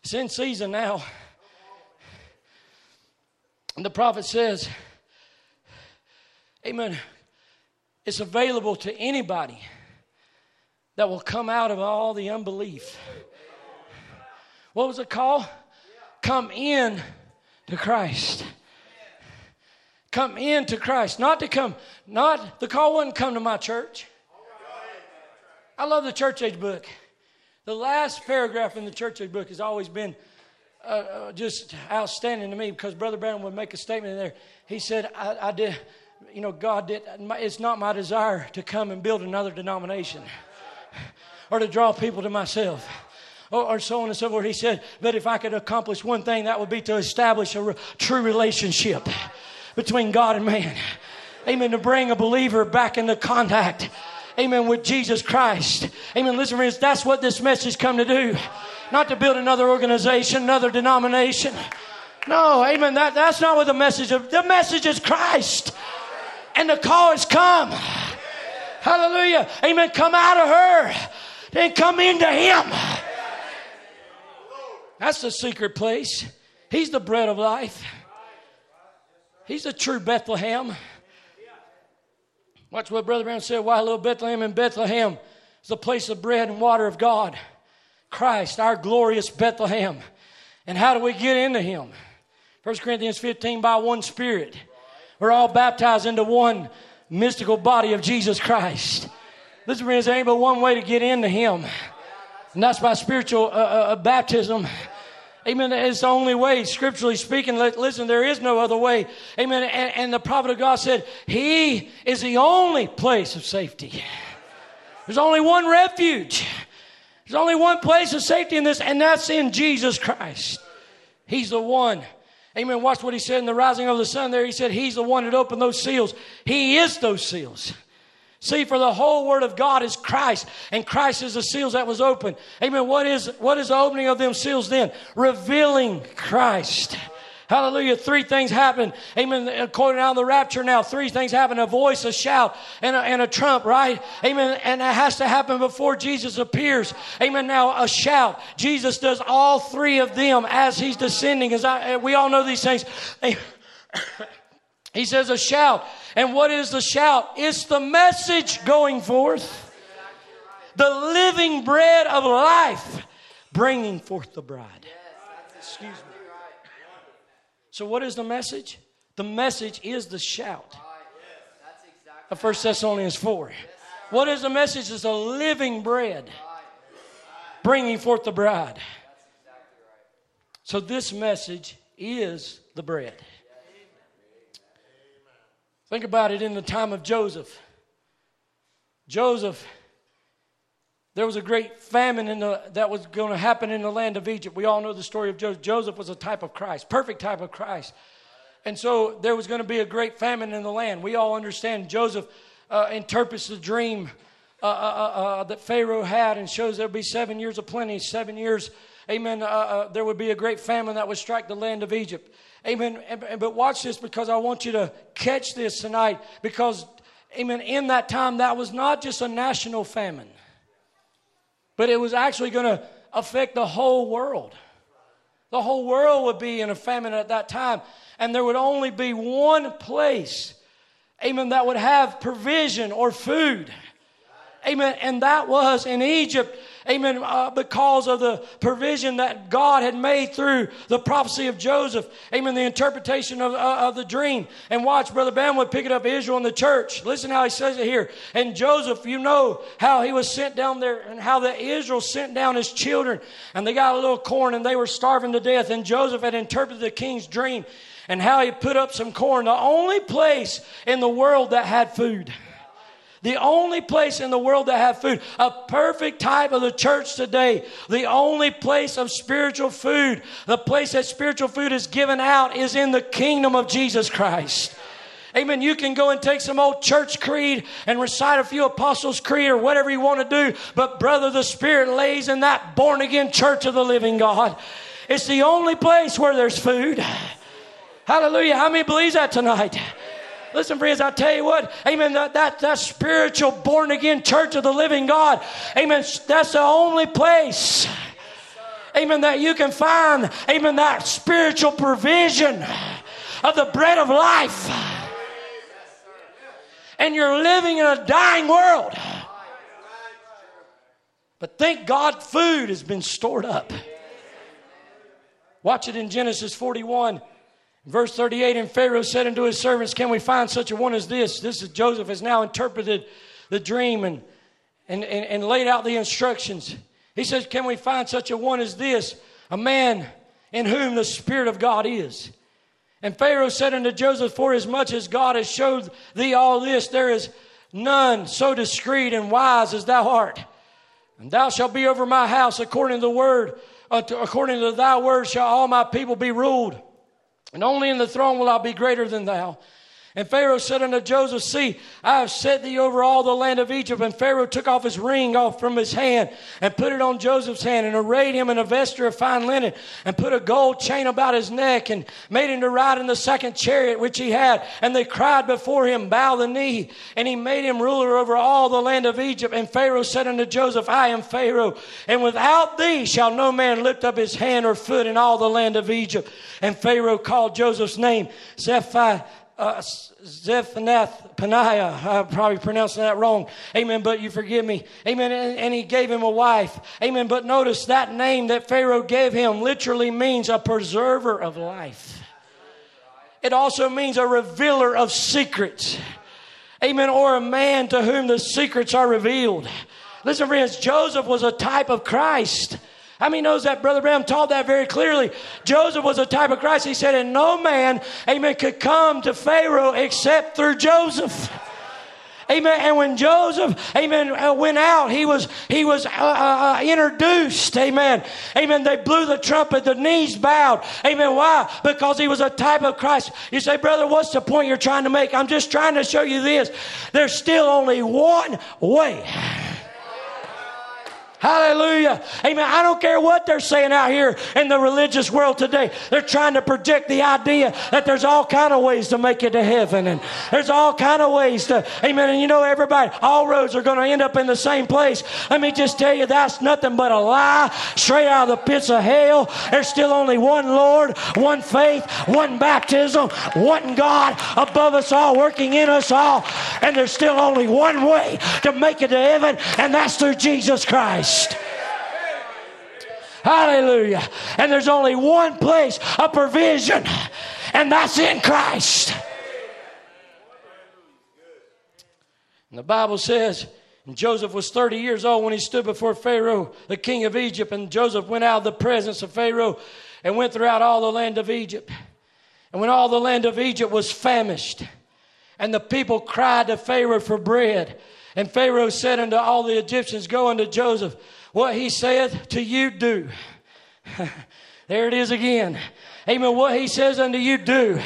It's in season now. And the prophet says, Amen. It's available to anybody that will come out of all the unbelief. What was it called? Come in to Christ. Come in to Christ. Not to come, not the call wouldn't come to my church. I love the church age book. The last paragraph in the church age book has always been uh, uh, just outstanding to me because Brother Branham would make a statement in there. He said, I, I did, you know, God did, it's not my desire to come and build another denomination <laughs> or to draw people to myself. Or, or, so on and so forth. He said, but if I could accomplish one thing, that would be to establish a re- true relationship between God and man. Amen. To bring a believer back into contact amen, with Jesus Christ. Amen. Listen, friends, that's what this message come to do. Not to build another organization, another denomination. No, amen. That, that's not what the message of the message is Christ. And the call has come. Hallelujah. Amen. Come out of her, then come into him. That's the secret place. He's the bread of life. He's the true Bethlehem. Watch what Brother Branham said. Why little Bethlehem in Bethlehem is the place of bread and water of God. Christ, our glorious Bethlehem. And how do we get into him? 1 Corinthians 15 by one Spirit. We're all baptized into one mystical body of Jesus Christ. Listen, friends, there ain't but one way to get into him. And that's by spiritual uh, uh, uh baptism Amen. It's the only way, scripturally speaking. Listen, there is no other way. Amen. And, and, the prophet of God said, He is the only place of safety. There's only one refuge. There's only one place of safety in this, and that's in Jesus Christ. He's the one. Amen. Watch what he said in the rising of the sun there. He said, He's the one that opened those seals. He is those seals. See, for the whole word of God is Christ, and Christ is the seals that was open. Amen. What is what is the opening of them seals then? Revealing Christ. Hallelujah. Three things happen. Amen. According to the rapture now, three things happen a voice, a shout, and a, and a trump, right? Amen. And that has to happen before Jesus appears. Amen. Now, a shout. Jesus does all three of them as he's descending. As I, we all know these things. <coughs> He says a shout. And what is the shout? It's the message going forth. The living bread of life bringing forth the bride. Excuse me. So, what is the message? The message is the shout of 1 Thessalonians 4. What is the message? It's a living bread bringing forth the bride. So, this message is the bread. Think about it in the time of Joseph. Joseph, there was a great famine in the, that was going to happen in the land of Egypt. We all know the story of Joseph. Joseph was a type of Christ, perfect type of Christ. And so there was going to be a great famine in the land. We all understand Joseph uh, interprets the dream uh, uh, uh, uh that Pharaoh had and shows there'll be seven years of plenty, seven years, amen, uh, there would be a great famine that would strike the land of Egypt. Amen. But watch this because I want you to catch this tonight because, amen, in that time, that was not just a national famine, but it was actually going to affect the whole world. The whole world would be in a famine at that time, and there would only be one place, amen, that would have provision or food. Amen. And that was in Egypt. Amen. Uh, because of the provision that God had made through the prophecy of Joseph. Amen. The interpretation of, uh, of the dream. And watch, Brother Branham would pick it up Israel and the church. Listen how he says it here. And Joseph, you know how he was sent down there and how the Israel sent down his children. And they got a little corn and they were starving to death. And Joseph had interpreted the king's dream and how he put up some corn. The only place in the world that had food. The only place in the world that have food, a perfect type of the church today. The only place of spiritual food, the place that spiritual food is given out is in the kingdom of Jesus Christ. Amen. You can go and take some old church creed and recite a few apostles' creed or whatever you want to do. But, brother, the Spirit lays in that born again church of the living God. It's the only place where there's food. Hallelujah. How many believes that tonight? Listen, friends, I tell you what, amen, that, that, that spiritual born again church of the living God, amen, that's the only place, amen, that you can find, amen, that spiritual provision of the bread of life. And you're living in a dying world. But thank God food has been stored up. Watch it in Genesis 41. Verse 38 And Pharaoh said unto his servants, Can we find such a one as this? This is Joseph has now interpreted the dream and, and, and, and laid out the instructions. He says, Can we find such a one as this? A man in whom the Spirit of God is. And Pharaoh said unto Joseph, For as much as God has showed thee all this, there is none so discreet and wise as thou art. And thou shalt be over my house according to the word, uh, according to thy word shall all my people be ruled. And only in the throne will I be greater than thou. And Pharaoh said unto Joseph, See, I have set thee over all the land of Egypt. And Pharaoh took off his ring off from his hand and put it on Joseph's hand and arrayed him in a vesture of fine linen and put a gold chain about his neck and made him to ride in the second chariot which he had. And they cried before him, Bow the knee. And he made him ruler over all the land of Egypt. And Pharaoh said unto Joseph, I am Pharaoh, and without thee shall no man lift up his hand or foot in all the land of Egypt. And Pharaoh called Joseph's name Zephi uh, Zephanath Paniah. I'm probably pronouncing that wrong. Amen. But you forgive me. Amen. And, and, he gave him a wife. Amen. But notice that name that Pharaoh gave him literally means a preserver of life. It also means a revealer of secrets. Amen. Or a man to whom the secrets are revealed. Listen, friends, Joseph was a type of Christ. How many knows that Brother Branham taught that very clearly? Joseph was a type of Christ. He said, and no man, amen, could come to Pharaoh except through Joseph. Amen. And when Joseph, amen, uh, went out, he was, he was uh, uh, uh, introduced. Amen. Amen. They blew the trumpet, the knees bowed. Amen. Why? Because he was a type of Christ. You say, brother, what's the point you're trying to make? I'm just trying to show you this. There's still only one way. Hallelujah. Amen. I don't care what they're saying out here in the religious world today. They're trying to project the idea that there's all kind of ways to make it to heaven and there's all kind of ways to, amen. And you know, everybody, all roads are going to end up in the same place. Let me just tell you, that's nothing but a lie straight out of the pits of hell. There's still only one Lord, one faith, one baptism, one God above us all, working in us all. And there's still only one way to make it to heaven, and that's through Jesus Christ. Hallelujah. And there's only one place of provision, and that's in Christ. And the Bible says, Joseph was 30 years old when he stood before Pharaoh, the king of Egypt. And Joseph went out of the presence of Pharaoh and went throughout all the land of Egypt. And when all the land of Egypt was famished, and the people cried to Pharaoh for bread, and Pharaoh said unto all the Egyptians, Go unto Joseph. What he saith to you, do. <laughs> there it is again. Amen. What he says unto you, do.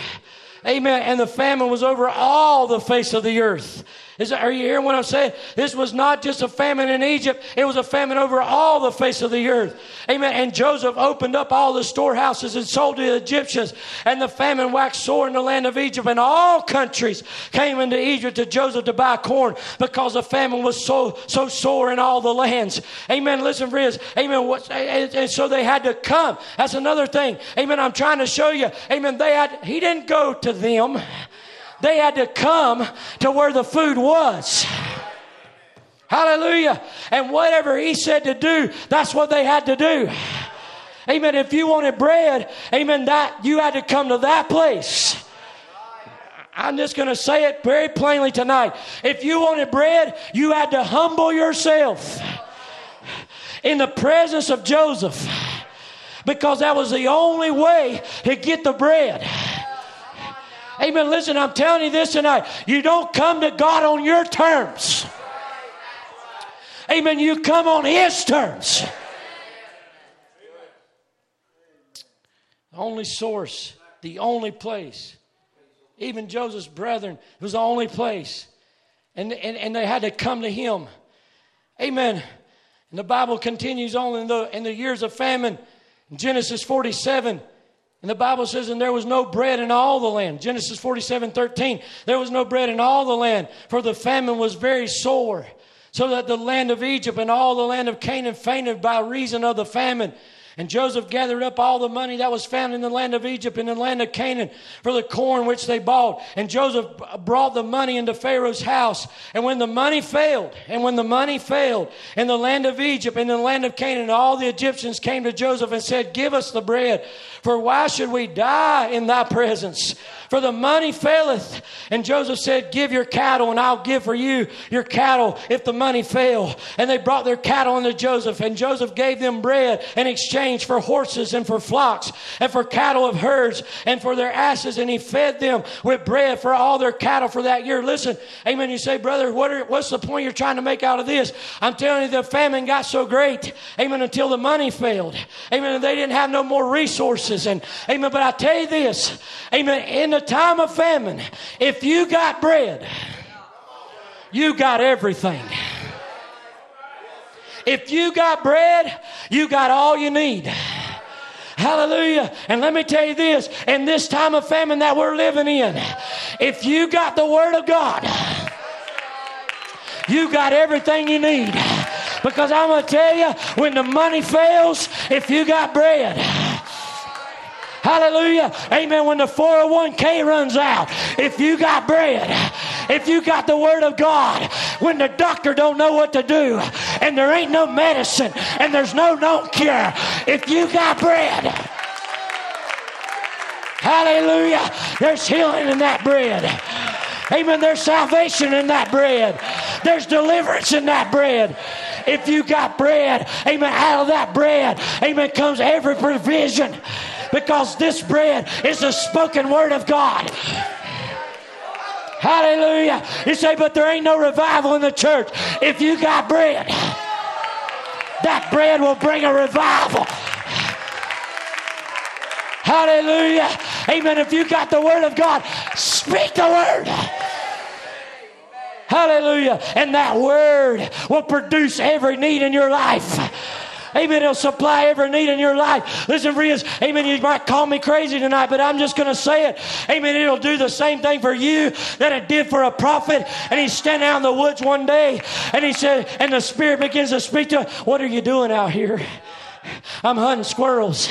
Amen. And the famine was over all the face of the earth. Is, are you hearing what I'm saying? This was not just a famine in Egypt, it was a famine over all the face of the earth. Amen. And Joseph opened up all the storehouses and sold to the Egyptians, and the famine waxed sore in the land of Egypt, and all countries came into Egypt to Joseph to buy corn because the famine was so so sore in all the lands. Amen. Listen, friends. Amen. And, and so they had to come. That's another thing. Amen. I'm trying to show you. Amen. They had. He didn't go to them. They had to come to where the food was. Hallelujah. And whatever he said to do, that's what they had to do. Amen. If you wanted bread, amen, that you had to come to that place. I'm just going to say it very plainly tonight. If you wanted bread, you had to humble yourself in the presence of Joseph because that was the only way to get the bread. Amen. Listen, I'm telling you this tonight. You don't come to God on your terms. Amen. You come on His terms. The only source, the only place. Even Joseph's brethren, it was the only place. And, and, and they had to come to him. Amen. And the Bible continues on in the, in the years of famine. Genesis 47, and the Bible says, and there was no bread in all the land. Genesis 47 13. There was no bread in all the land, for the famine was very sore. So that the land of Egypt and all the land of Canaan fainted by reason of the famine. And Joseph gathered up all the money that was found in the land of Egypt and in the land of Canaan for the corn which they bought. And Joseph brought the money into Pharaoh's house. And when the money failed, and when the money failed in the land of Egypt and in the land of Canaan, all the Egyptians came to Joseph and said, Give us the bread, for why should we die in thy presence? For the money faileth. And Joseph said, Give your cattle, and I'll give for you your cattle if the money fail. And they brought their cattle unto Joseph, and Joseph gave them bread in exchange for horses and for flocks, and for cattle of herds, and for their asses. And he fed them with bread for all their cattle for that year. Listen, amen. You say, Brother, what are, what's the point you're trying to make out of this? I'm telling you, the famine got so great, amen, until the money failed. Amen. And they didn't have no more resources. And amen. But I tell you this, amen, in the time of famine, if you got bread, you got everything. If you got bread, you got all you need. Hallelujah. And let me tell you this in this time of famine that we're living in, if you got the Word of God, you got everything you need. Because I'm going to tell you, when the money fails, if you got bread, Hallelujah. Amen. When the 401k runs out, if you got bread, if you got the word of God, when the doctor don't know what to do, and there ain't no medicine, and there's no known cure, if you got bread, hallelujah, there's healing in that bread. Amen. There's salvation in that bread. There's deliverance in that bread. If you got bread, amen, out of that bread, amen, comes every provision because this bread is the spoken word of God. Hallelujah. You say, but there ain't no revival in the church. If you got bread, that bread will bring a revival. Hallelujah. Amen. If you got the word of God, speak the word. Hallelujah. And that word will produce every need in your life. Amen. He'll supply every need in your life. Listen, friends. Amen. You might call me crazy tonight, but I'm just going to say it. Amen. It'll do the same thing for you that it did for a prophet. And he's standing out in the woods one day and he said, and the Spirit begins to speak to him. What are you doing out here? I'm hunting squirrels.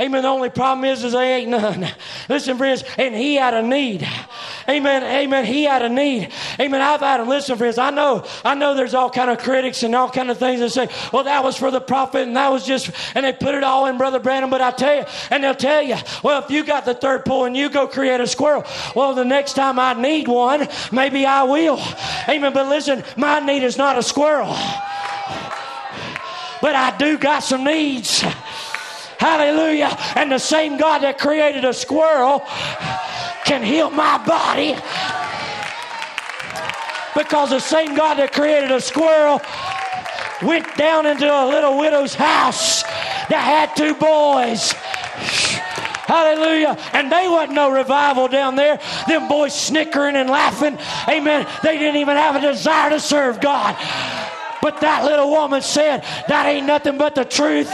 Amen. The only problem is, is they ain't none. Listen, friends, and he had a need. Amen. Amen. He had a need. Amen. I've had them. Listen, friends. I know. I know. There's all kind of critics and all kind of things that say, "Well, that was for the prophet, and that was just," and they put it all in Brother Branham, But I tell you, and they'll tell you, "Well, if you got the third pull and you go create a squirrel, well, the next time I need one, maybe I will." Amen. But listen, my need is not a squirrel, but I do got some needs. Hallelujah. And the same God that created a squirrel can heal my body. Because the same God that created a squirrel went down into a little widow's house that had two boys. Hallelujah. And they wasn't no revival down there. Them boys snickering and laughing. Amen. They didn't even have a desire to serve God. But that little woman said, That ain't nothing but the truth.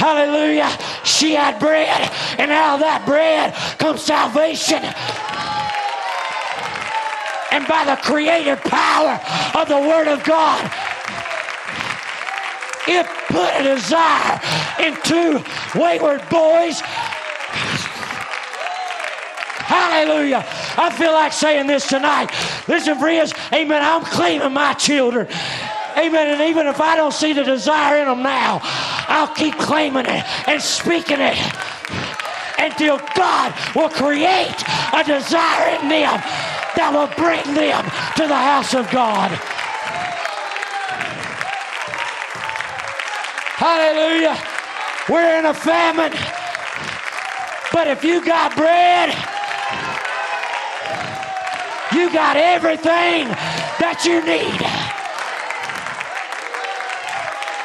Hallelujah. She had bread, and out of that bread comes salvation. And by the creative power of the Word of God, it put a desire into wayward boys. Hallelujah. I feel like saying this tonight. Listen, friends, amen. I'm claiming my children. Amen. And even if I don't see the desire in them now, I'll keep claiming it and speaking it until God will create a desire in them that will bring them to the house of God. Hallelujah. We're in a famine. But if you got bread, you got everything that you need.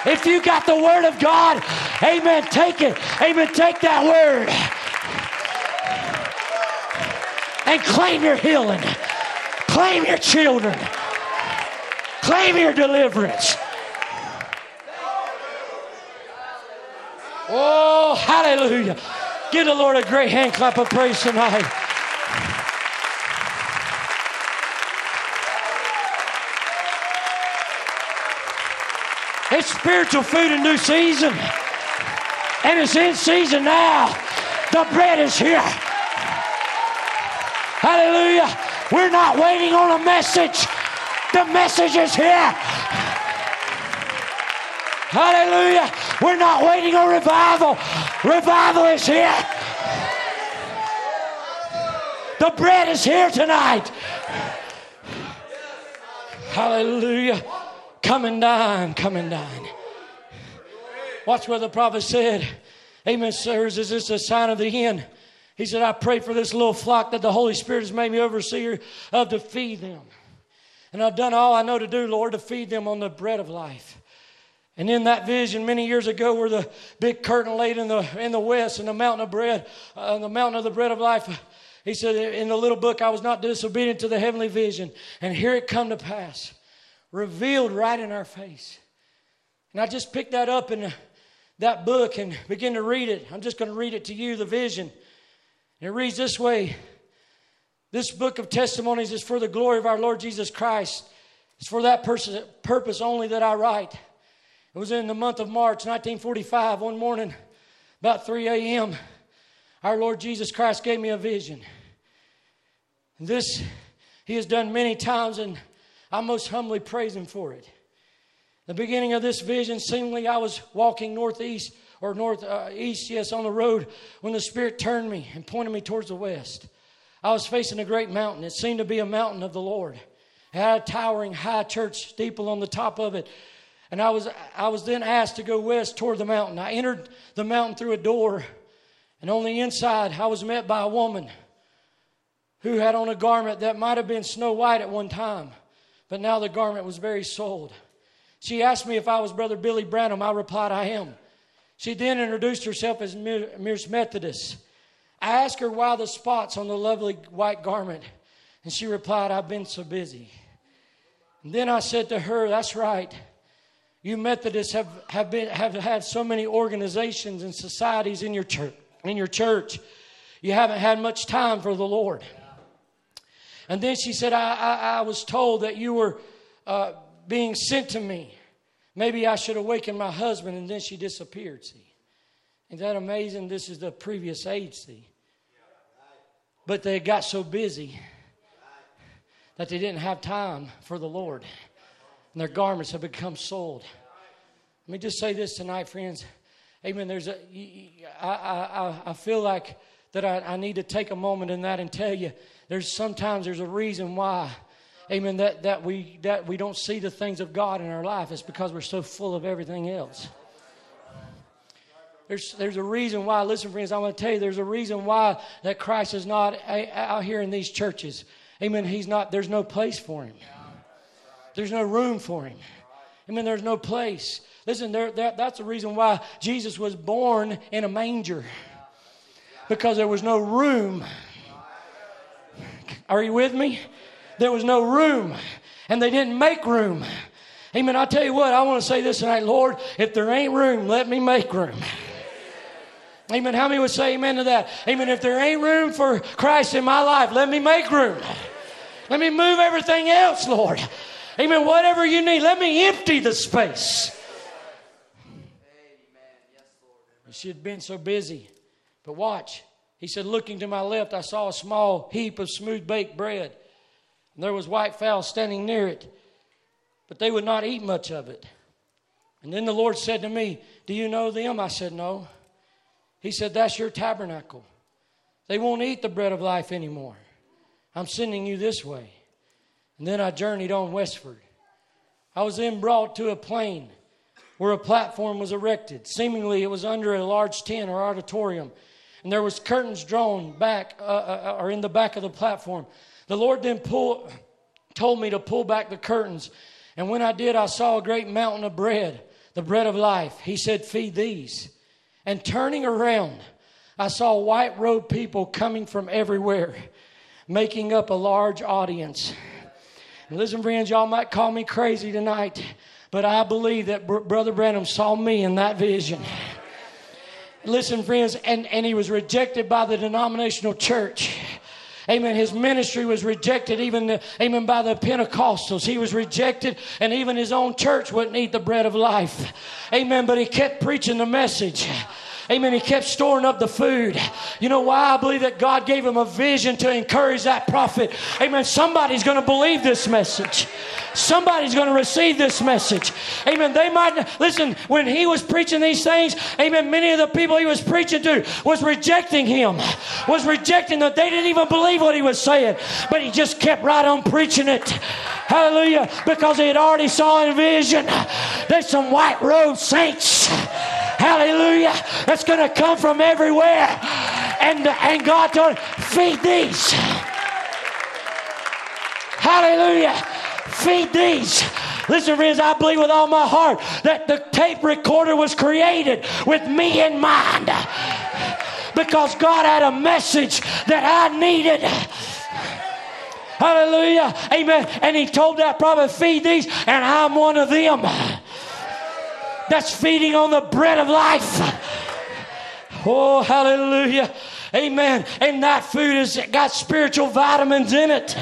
If you got the word of God, amen, take it. Amen, take that word and claim your healing. Claim your children. Claim your deliverance. Oh, hallelujah. Give the Lord a great hand clap of praise tonight. It's spiritual food in new season. And it's in season now. The bread is here. Hallelujah. We're not waiting on a message. The message is here. Hallelujah. We're not waiting on revival. Revival is here. The bread is here tonight. Hallelujah. Come and dine, come and dine. Watch what the prophet said. Amen, sirs. Is this a sign of the end? He said, I pray for this little flock that the Holy Spirit has made me overseer of to feed them. And I've done all I know to do, Lord, to feed them on the bread of life. And in that vision, many years ago, where the big curtain laid in the in the west, and the mountain of bread, uh, the mountain of the bread of life, He said in the little book, I was not disobedient to the heavenly vision. And here it come to pass, revealed right in our face. And I just picked that up in that book and began to read it. I'm just going to read it to you, the vision. And it reads this way This book of testimonies is for the glory of our Lord Jesus Christ. It's for that purpose only that I write. It was in the month of March 1945, one morning, about 3 a.m. Our Lord Jesus Christ gave me a vision. This He has done many times, and I most humbly praise Him for it. The beginning of this vision, seemingly I was walking northeast or northeast, uh, yes, on the road when the Spirit turned me and pointed me towards the west. I was facing a great mountain. It seemed to be a mountain of the Lord. It had a towering high church steeple on the top of it. And I was, I was then asked to go west toward the mountain. I entered the mountain through a door, and on the inside, I was met by a woman who had on a garment that might have been snow white at one time, but now the garment was very soiled. She asked me if I was Brother Billy Branham. I replied, I am. She then introduced herself as Mrs. Methodist. I asked her why the spots on the lovely white garment, and she replied, I've been so busy. And then I said to her, That's right. You Methodists have, have, been, have had so many organizations and societies in your church. In your church, you haven't had much time for the Lord. And then she said, I, I, I was told that you were uh, being sent to me. Maybe I should awaken my husband. And then she disappeared, see. Isn't that amazing? This is the previous age, see. But they got so busy that they didn't have time for the Lord. And their garments have become soiled. Let me just say this tonight, friends. Amen. There's a, I, I, I feel like that I, I need to take a moment in that and tell you there's sometimes there's a reason why amen that, that we that we don't see the things of god in our life. It's because we're so full of everything else. There's, there's a reason why listen friends i want to tell you there's a reason why that christ is not out here in these churches. Amen he's not there's no place for him. There's no room for him. Amen there's no place. Listen there, that, that's the reason why jesus was born in a manger because there was no room are you with me? There was no room, and they didn't make room. Amen. I tell you what, I want to say this tonight, Lord, if there ain't room, let me make room. Amen. How many would say amen to that? Amen. If there ain't room for Christ in my life, let me make room. Let me move everything else, Lord. Amen. Whatever you need, let me empty the space. She had been so busy. But watch. He said, Looking to my left, I saw a small heap of smooth baked bread. And there was white fowl standing near it, but they would not eat much of it. And then the Lord said to me, Do you know them? I said, No. He said, That's your tabernacle. They won't eat the bread of life anymore. I'm sending you this way. And then I journeyed on westward. I was then brought to a plain where a platform was erected. Seemingly, it was under a large tent or auditorium and there was curtains drawn back uh, uh, or in the back of the platform. The Lord then pull, told me to pull back the curtains, and when I did, I saw a great mountain of bread, the bread of life. He said, "Feed these." And turning around, I saw white robed people coming from everywhere, making up a large audience. And listen, friends, y'all might call me crazy tonight, but I believe that Brother Branham saw me in that vision. Listen, friends, and, and he was rejected by the denominational church. Amen. His ministry was rejected, even, amen, by the Pentecostals. He was rejected, and even his own church wouldn't eat the bread of life. Amen. But he kept preaching the message. Amen. He kept storing up the food. You know why? I believe that God gave him a vision to encourage that prophet. Amen. Somebody's going to believe this message. Somebody's going to receive this message. Amen. They might, listen, when he was preaching these things, amen, many of the people he was preaching to was rejecting him, was rejecting that they didn't even believe what he was saying, but he just kept right on preaching it. Hallelujah. Because he had already saw in vision there's some white robed saints hallelujah, that's going to come from everywhere. And, and God told him, feed these. Hallelujah. Feed these. Listen, friends, I believe with all my heart that the tape recorder was created with me in mind. because God had a message that I needed. Hallelujah. Amen. And he told that prophet, feed these, and I'm one of them. That's feeding on the bread of life. Oh, hallelujah. Amen. And that food has got spiritual vitamins in it.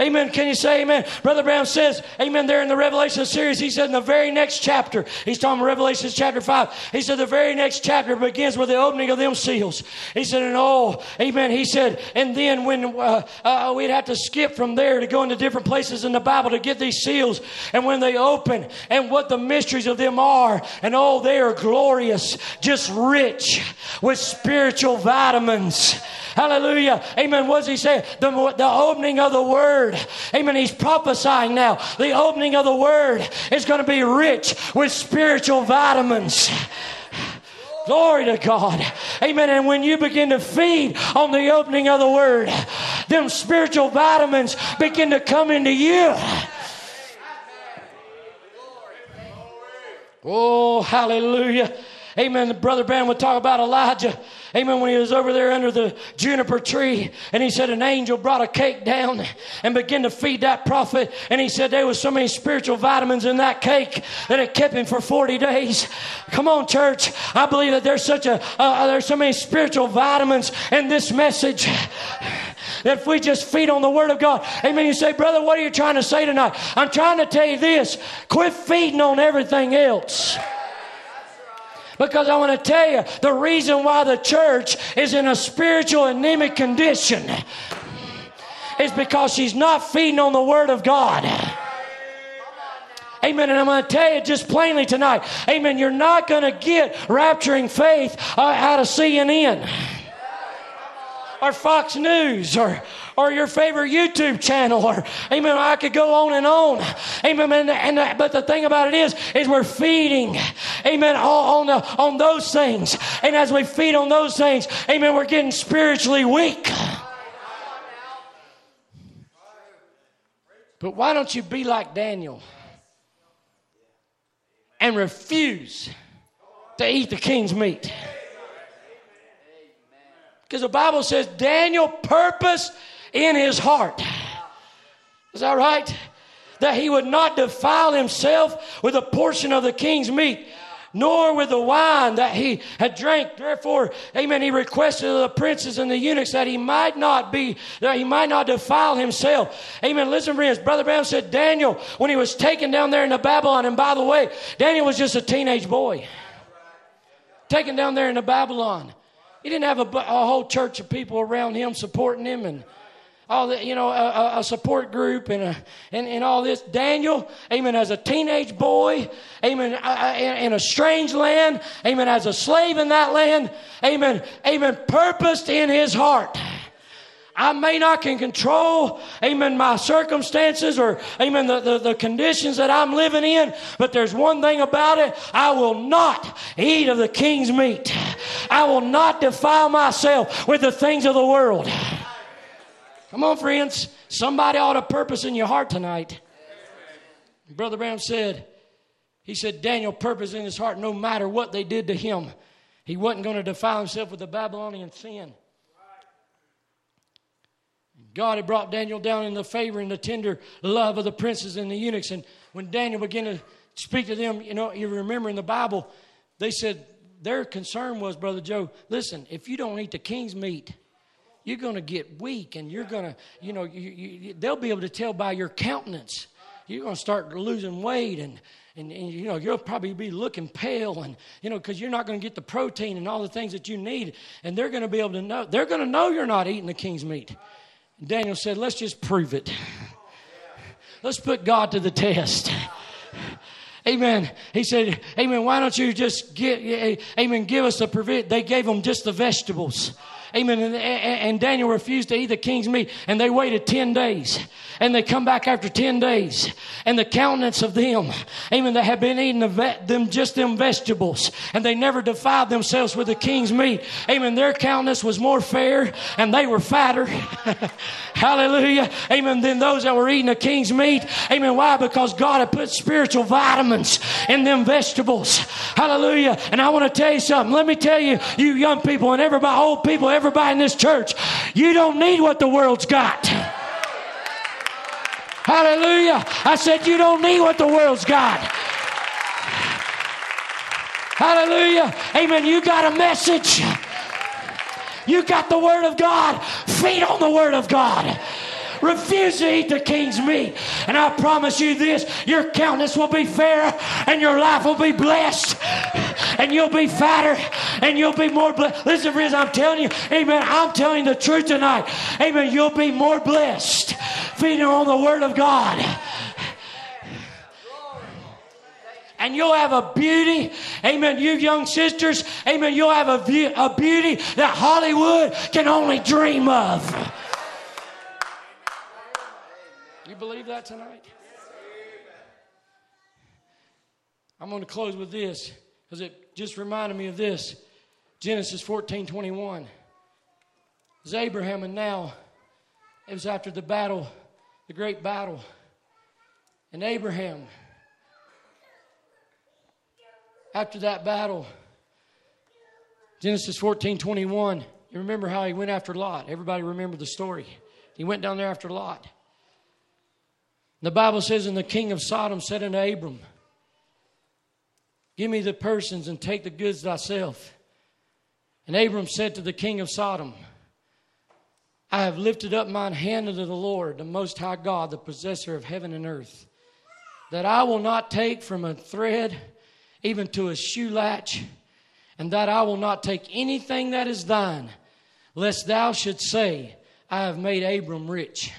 Amen. Can you say amen? Brother Branham says, amen, there in the Revelation series, he said in the very next chapter, he's talking Revelation chapter 5, he said the very next chapter begins with the opening of them seals. He said, and oh, amen, he said, and then when uh, uh, we'd have to skip from there to go into different places in the Bible to get these seals, and when they open, and what the mysteries of them are, and oh, they are glorious, just rich with spiritual vitamins. Hallelujah. Amen. What's he say? The, the opening of the word. Amen. He's prophesying now. The opening of the word is going to be rich with spiritual vitamins. Glory to God. Amen. And when you begin to feed on the opening of the word, them spiritual vitamins begin to come into you. Oh, hallelujah. Amen. Brother Branham would talk about Elijah. Amen. When he was over there under the juniper tree, and he said an angel brought a cake down and began to feed that prophet. And he said there was so many spiritual vitamins in that cake that it kept him for 40 days. Come on, church. I believe that there's such a, uh there's so many spiritual vitamins in this message that if we just feed on the Word of God, amen. You say, brother, what are you trying to say tonight? I'm trying to tell you this quit feeding on everything else. Because I want to tell you the reason why the church is in a spiritual anemic condition is because she's not feeding on the Word of God. Amen. And I'm going to tell you just plainly tonight. Amen. You're not going to get rapturing faith uh, out of CNN or Fox News or, or your favorite YouTube channel or amen I could go on and on. Amen and, and but the thing about it is is we're feeding amen on the, on those things. And as we feed on those things amen we're getting spiritually weak. But why don't you be like Daniel and refuse to eat the king's meat? Because the Bible says Daniel purposed in his heart. Is that right? That he would not defile himself with a portion of the king's meat nor with the wine that he had drank. Therefore, amen, he requested of the princes and the eunuchs that he might not be, that he might not defile himself. Amen. Listen, friends, Brother Branham said Daniel, when he was taken down there into Babylon, and by the way, Daniel was just a teenage boy. Taken down there into Babylon. He didn't have a, a whole church of people around him supporting him and all the, you know, a, a, support group and, a, and, and all this. Daniel, amen, as a teenage boy, amen, in a strange land, amen, as a slave in that land, amen, amen, purposed in his heart I may not can control, amen, my circumstances or, amen, the, the, the, conditions that I'm living in, but there's one thing about it. I will not eat of the king's meat. I will not defile myself with the things of the world. Come on, friends. Somebody ought to purpose in your heart tonight. Brother Branham said, he said, Daniel purposed in his heart no matter what they did to him, he wasn't going to defile himself with the Babylonian sin. God had brought Daniel down in the favor and the tender love of the princes and the eunuchs. And when Daniel began to speak to them, you know, you remember in the Bible, they said their concern was, Brother Joe, listen, if you don't eat the king's meat, you're going to get weak and you're going to, you know, you, you, they'll be able to tell by your countenance. You're going to start losing weight and, and, and, you know you'll probably be looking pale and you know because you're not going to get the protein and all the things that you need and they're going to be able to know they're going to know you're not eating the king's meat Daniel said, Let's just prove it. Let's put God to the test. Amen. He said, Amen. Why don't you just get, Amen, give us a provision? They gave them just the vegetables. Amen. And, and, Daniel refused to eat the king's meat, and they waited 10 days. And they come back after 10 days, and the countenance of them, amen, they have been eating the them just them vegetables, and they never defiled themselves with the king's meat. Amen. Their countenance was more fair, and they were fatter. <laughs> Hallelujah. Amen. Than those that were eating the king's meat. Amen. Why? Because God had put spiritual vitamins in them vegetables. Hallelujah. And I want to tell you something. Let me tell you, you young people and everybody, old people, everybody in this church, you don't need what the world's got. Hallelujah. I said, You don't need what the world's got. Hallelujah. Amen. You got a message. You got the Word of God. Feed on the Word of God. Refuse to eat the king's meat. And I promise you this your countenance will be fair and your life will be blessed and you'll be fatter and you'll be more blessed. Listen, friends, I'm telling you, amen. I'm telling the truth tonight. Amen. You'll be more blessed feeding on the Word of God and you'll have a beauty, amen, you young sisters, amen, you'll have a, view, a beauty that Hollywood can only dream of. Believe that tonight? I'm going to close with this because it just reminded me of this. Genesis 14 21. It was Abraham, and now it was after the battle, the great battle. And Abraham, after that battle, Genesis 14 21, you remember how he went after Lot. Everybody remember the story. He went down there after Lot. The Bible says, And the king of Sodom said unto Abram, Give me the persons and take the goods thyself. And Abram said to the king of Sodom, I have lifted up mine hand unto the Lord, the Most High God, the possessor of heaven and earth, that I will not take from a thread even to a shoe latch, and that I will not take anything that is thine, lest thou should say, I have made Abram rich.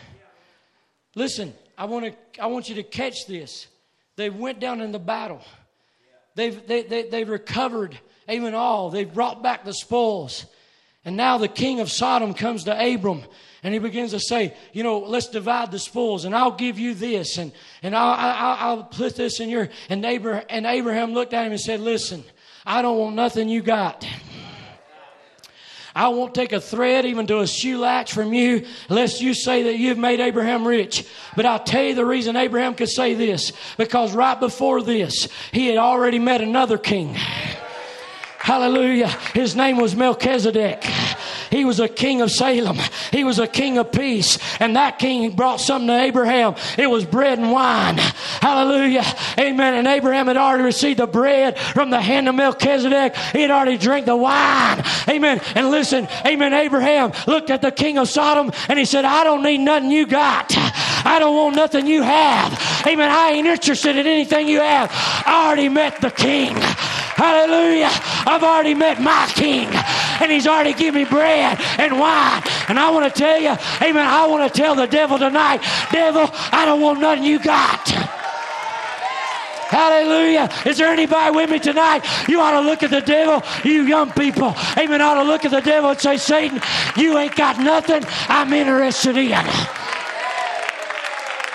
Listen, I want to I want you to catch this. They went down in the battle. They've they, they, they've recovered even all. They've brought back the spoils. And now the king of Sodom comes to Abram and he begins to say, you know, let's divide the spoils and I'll give you this and, and I'll, I'll, I'll put this in your, and, Abraham, and Abraham looked at him and said, listen, I don't want nothing you got. I won't take a thread even to a shoe latch from you lest you say that you've made Abraham rich. But I'll tell you the reason Abraham could say this because right before this, he had already met another king. Hallelujah. His name was Melchizedek. He was a king of Salem. He was a king of peace. And that king brought something to Abraham. It was bread and wine. Hallelujah. Amen. And Abraham had already received the bread from the hand of Melchizedek. He had already drank the wine. Amen. And listen, amen. Abraham looked at the king of Sodom and he said, I don't need nothing you got. I don't want nothing you have. Amen. I ain't interested in anything you have. I already met the king. Hallelujah. I've already met my king and he's already given me bread and wine. And I want to tell you, amen, I want to tell the devil tonight, devil, I don't want nothing you got. Hallelujah. Is there anybody with me tonight? You ought to look at the devil, you young people. Amen. I Ought to look at the devil and say, Satan, you ain't got nothing I'm interested in.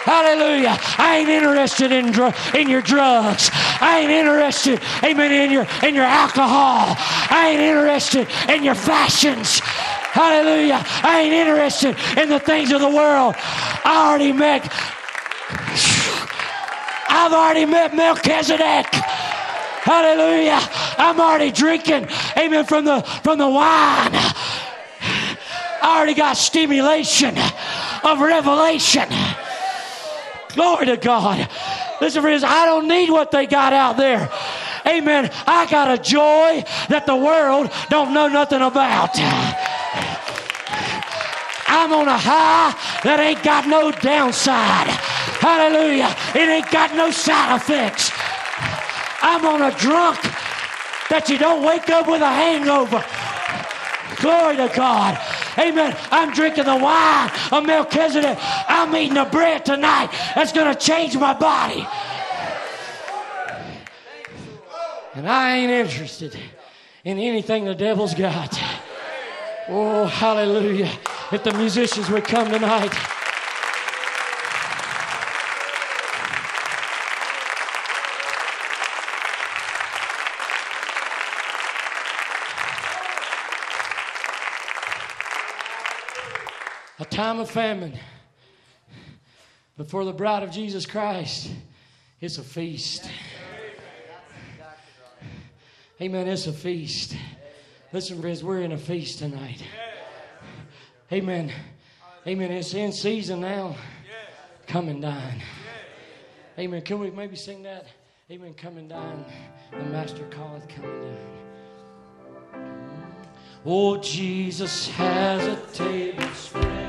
Hallelujah. I ain't interested in, dr- in your drugs. I ain't interested, amen, in your, in your alcohol. I ain't interested in your fashions. Hallelujah. I ain't interested in the things of the world. I already met, I've already met Melchizedek. Hallelujah. I'm already drinking, amen, from the, from the wine. I already got stimulation of revelation. Glory to God. Listen, friends, I don't need what they got out there. Amen. I got a joy that the world don't know nothing about. I'm on a high that ain't got no downside. Hallelujah. It ain't got no side effects. I'm on a drunk that you don't wake up with a hangover. Glory to God. Amen. I'm drinking the wine of Melchizedek. I'm eating the bread tonight that's going to change my body. And I ain't interested in anything the devil's got. Oh, hallelujah. If the musicians would come tonight. Famine. But for the bride of Jesus Christ, it's a feast. Amen. It's a feast. Listen, friends, we're in a feast tonight. Amen. Amen. It's in season now. Come and dine. Amen. Can we maybe sing that? Amen. Come and dine. The Master calleth, come and dine. Oh, Jesus has a table spread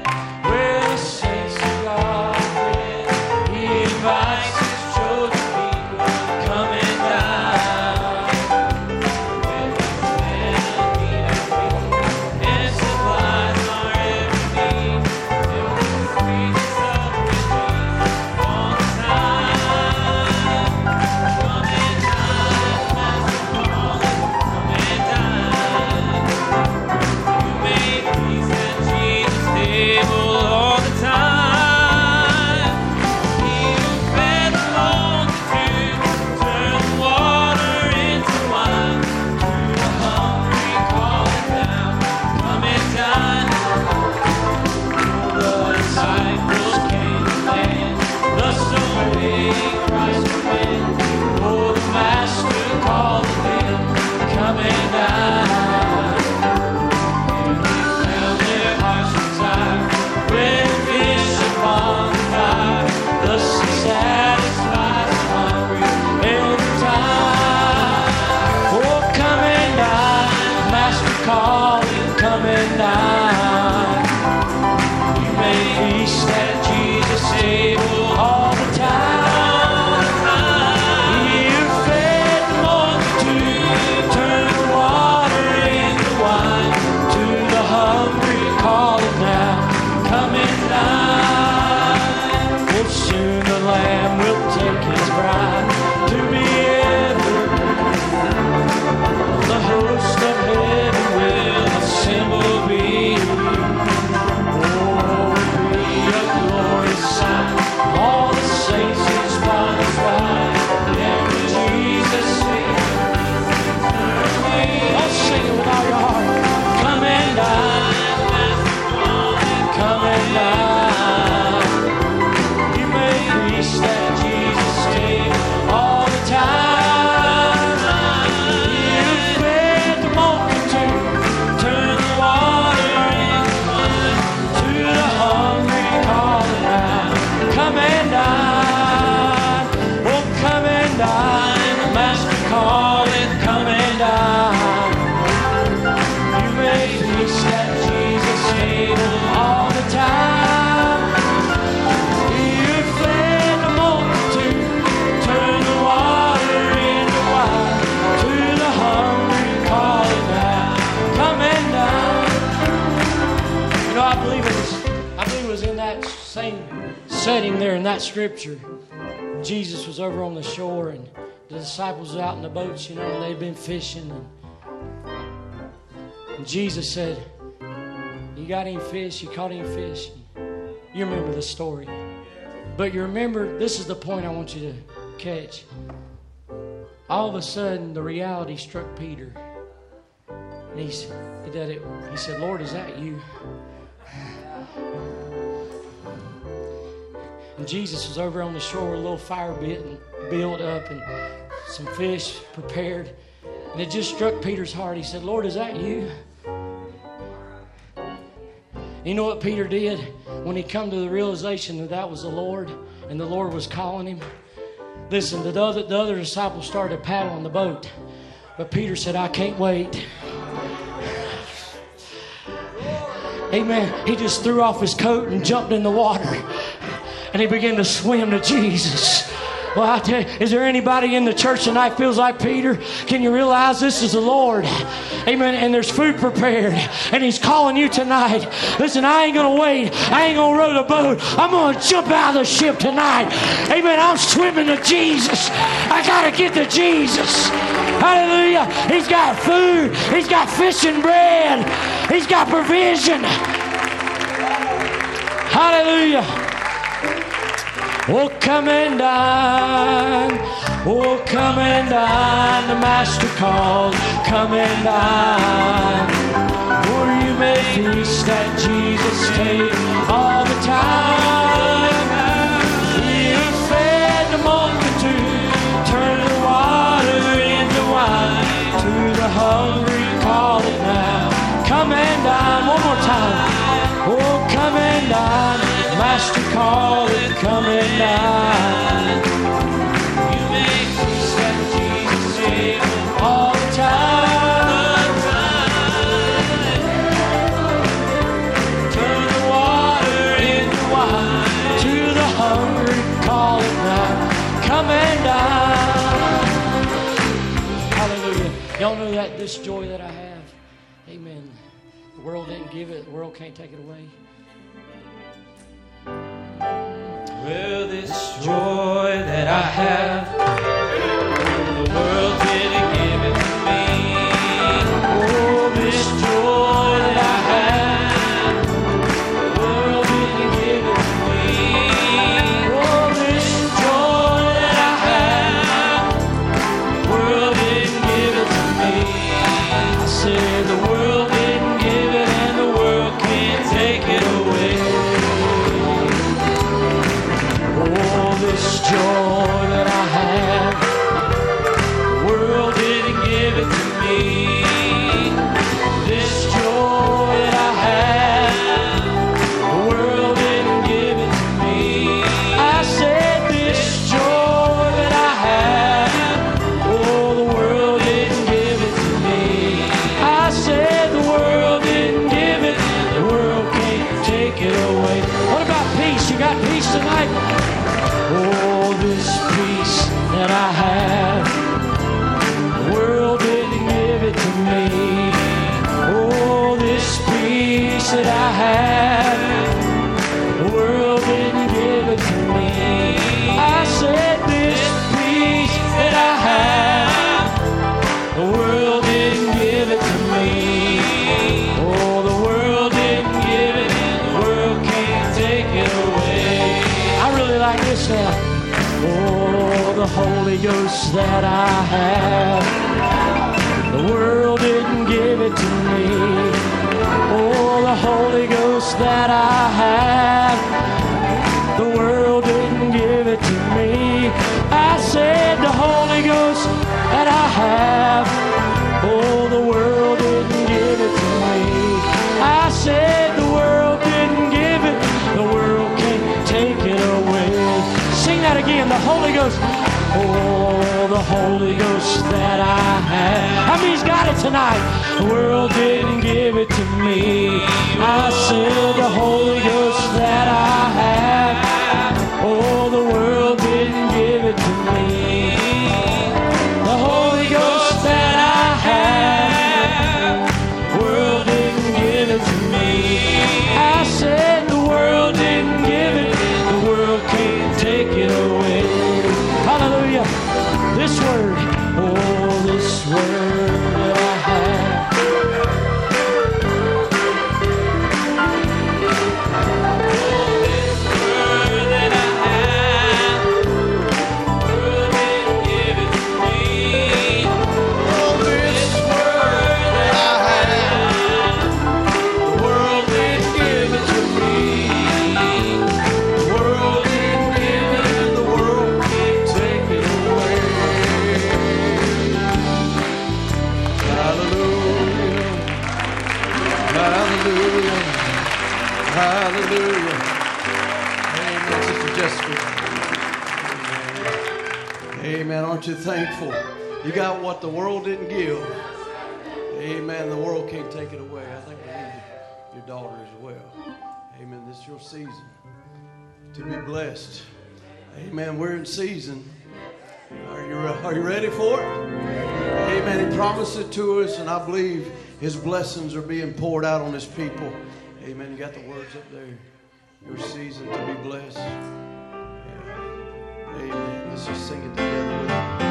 setting there in that scripture. Jesus was over on the shore and the disciples were out in the boats, you know, and they'd been fishing. And, Jesus said, You got any fish? You caught any fish? You remember the story. But you remember, this is the point I want you to catch. All of a sudden, the reality struck Peter. And he, s- he, did it, he said, Lord, is that you? And Jesus was over on the shore, a little fire bit and built up and some fish prepared. And it just struck Peter's heart. He said, Lord, is that you? You know what Peter did when he come to the realization that that was the Lord and the Lord was calling him? Listen, the other, the other disciples started paddling the boat. But Peter said, I can't wait. Amen. He just threw off his coat and jumped in the water. And he began to swim to Jesus. Well, I tell you, is there anybody in the church tonight feels like Peter? Can you realize this is the Lord? Amen. And there's food prepared. And he's calling you tonight. Listen, I ain't to wait. I ain't to row the boat. I'm to jump out of the ship tonight. Amen. I'm swimming to Jesus. I got to get to Jesus. Hallelujah. He's got food. He's got fish and bread. He's got provision. Hallelujah. Oh, come and dine. Oh, come and dine. The Master calls. Come and dine. Or you may feast at Jesus' table all the time. You fed the multitude, turn the water into wine. To the hungry, call it now. Come and dine. One more time. Oh, come and dine. Master call it, come and dine. You may feast at Jesus' table all the time. Turn the water into wine. To the hungry, call it now. Come and dine. Hallelujah. Y'all know that this joy that I have. Amen. The world didn't give it, the world can't take it away. Well, this joy that I have, in the world Amen. Aren't you thankful? You got what the world didn't give. Amen. The world can't take it away. I think we need your daughter as well. Amen. This is your season to be blessed. Amen. We're in season. Are you, are you ready for it? Amen. He promised it to us, and I believe his blessings are being poured out on his people. Amen. You got the words up there. Your season to be blessed. Amen. Let's just sing it together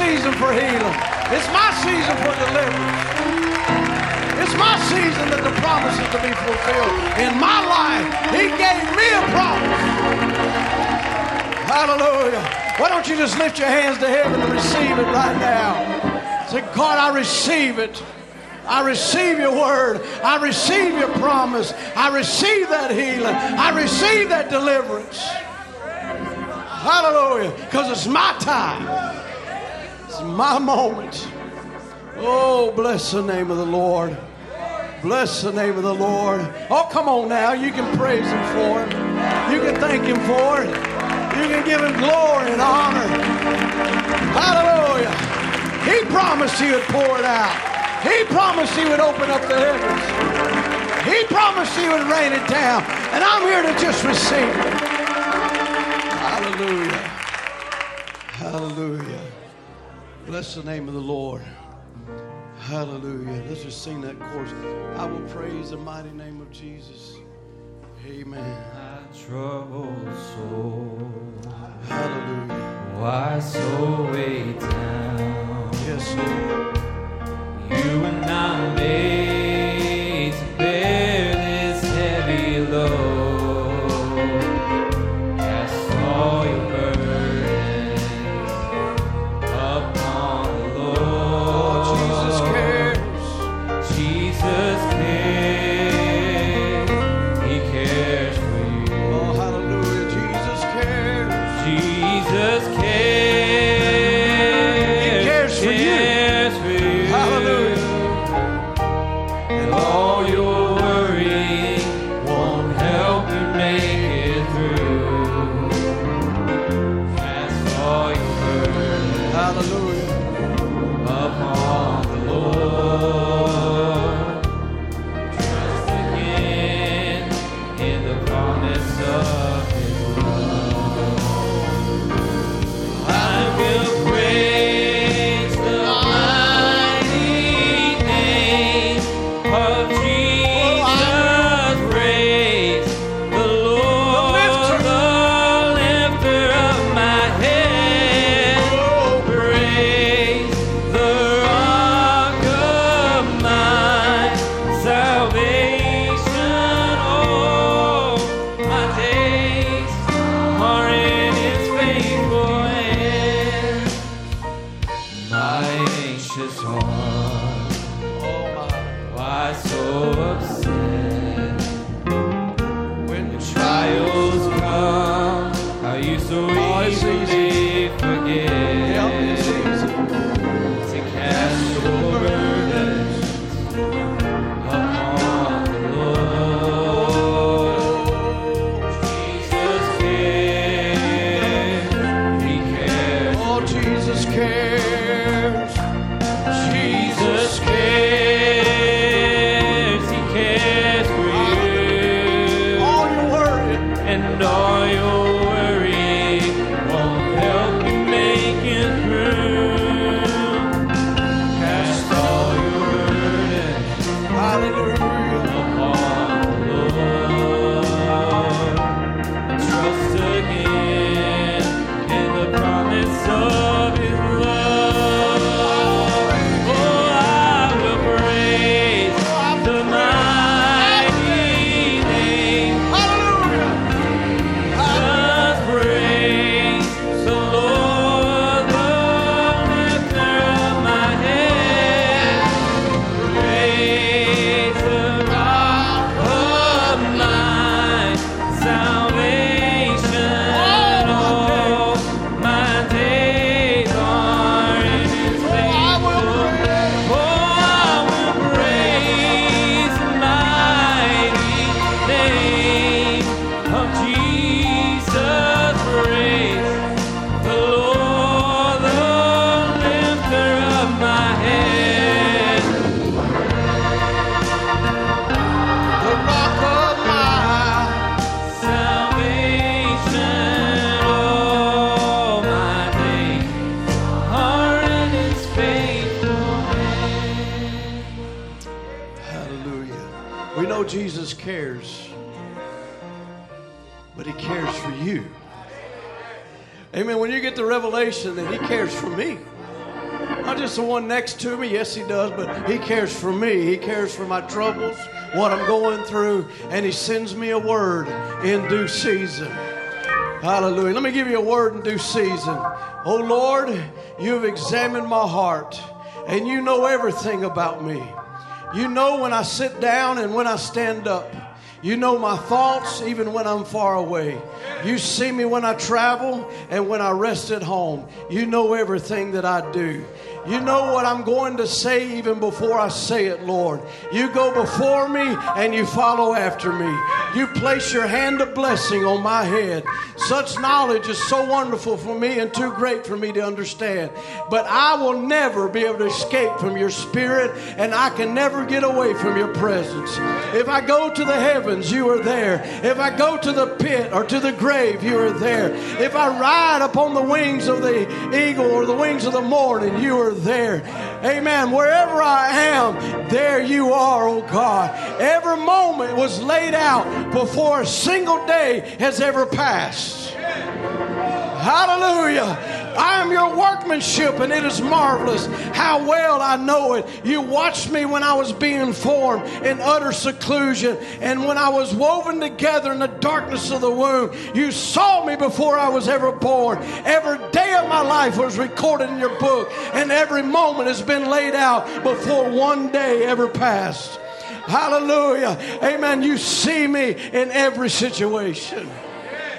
season for healing. It's my season for deliverance. It's my season that the promises to be fulfilled. In my life, He gave me a promise. Hallelujah. Why don't you just lift your hands to heaven and receive it right now? Say, God, I receive it. I receive your word. I receive your promise. I receive that healing. I receive that deliverance. Hallelujah. Because it's my time. My moment. Oh, bless the name of the Lord. Bless the name of the Lord. Oh, come on now. You can praise Him for it. You can thank Him for it. You can give Him glory and honor. Hallelujah. He promised He would pour it out. He promised He would open up the heavens. He promised He would rain it down. And I'm here to just receive it. Hallelujah. Hallelujah. Bless the name of the Lord. Hallelujah. Let's just sing that chorus. I will praise the mighty name of Jesus. Amen. My troubled soul, Hallelujah. why so weighed down? Yes, Lord. You were not made to bear My anxious heart, Oh, my. why so upset? When the Trials come, how you so Oh, the one next to me, yes, He does, but He cares for me. He cares for my troubles, what I'm going through, and He sends me a word in due season. Hallelujah. Let me give you a word in due season. Oh Lord, you've examined my heart, and you know everything about me. You know when I sit down and when I stand up. You know my thoughts even when I'm far away. You see me when I travel and when I rest at home. You know everything that I do. You know what I'm going to say even before I say it, Lord. You go before me and you follow after me. You place your hand of blessing on my head. Such knowledge is so wonderful for me and too great for me to understand. But I will never be able to escape from your spirit and I can never get away from your presence. If I go to the heavens, you are there. If I go to the pit or to the grave, you are there. If I ride upon the wings of the eagle or the wings of the morning, you are there. Amen. Wherever I am, there you are, oh God. Every moment was laid out before a single day has ever passed. Hallelujah. I am your workmanship, and it is marvelous how well I know it. You watched me when I was being formed in utter seclusion, and when I was woven together in the darkness of the womb. You saw me before I was ever born. Every day of my life was recorded in your book, and every moment has been laid out before one day ever passed. Hallelujah. Amen. You see me in every situation.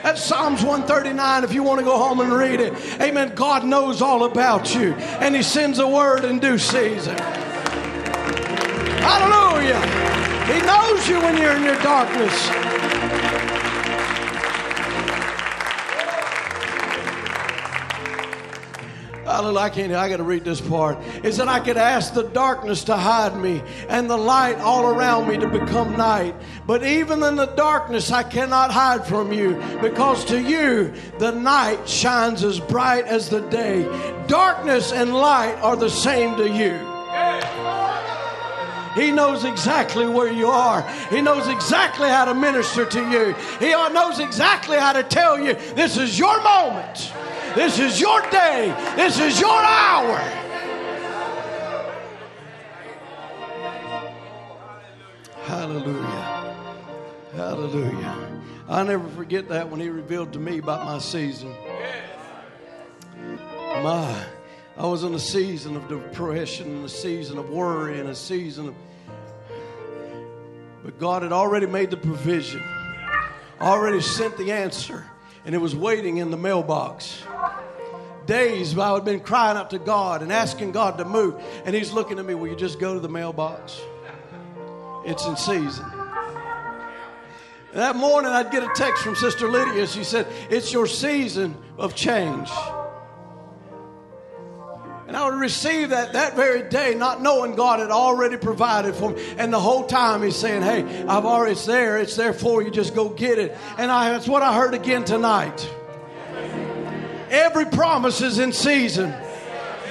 That's Psalms 139 if you want to go home and read it. Amen. God knows all about you, and He sends a word in due season. Hallelujah. He knows you when you're in your darkness. Hallelujah. I can't, I got to read this part. Is that I could ask the darkness to hide me and the light all around me to become night. But even in the darkness, I cannot hide from you because to you, the night shines as bright as the day. Darkness and light are the same to you. He knows exactly where you are. He knows exactly how to minister to you. He knows exactly how to tell you this is your moment. This is your day. This is your hour. Hallelujah. Hallelujah. I'll never forget that when he revealed to me about my season. My, I was in a season of depression, a season of worry, and a season of. But God had already made the provision, already sent the answer, and it was waiting in the mailbox days I had been crying out to God and asking God to move. And He's looking at me, Will you just go to the mailbox? It's in season. And that morning I'd get a text from Sister Lydia. She said, It's your season of change. And I would receive that that very day, not knowing God had already provided for me. And the whole time He's saying, Hey, I've already, it's there. It's there for you. Just go get it. And I, that's what I heard again tonight. Every promise is in season.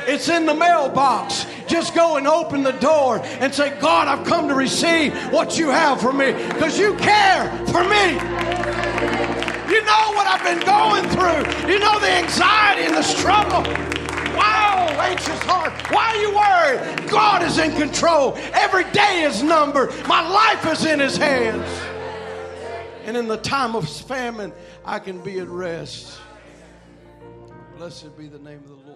It's in the mailbox. Just go and open the door and say, God, I've come to receive what you have for me because you care for me. You know what I've been going through. You know the anxiety and the struggle. Oh, wow, anxious heart. Why are you worried? God is in control. Every day is numbered. My life is in His hands. And in the time of famine, I can be at rest. Blessed be the name of the Lord.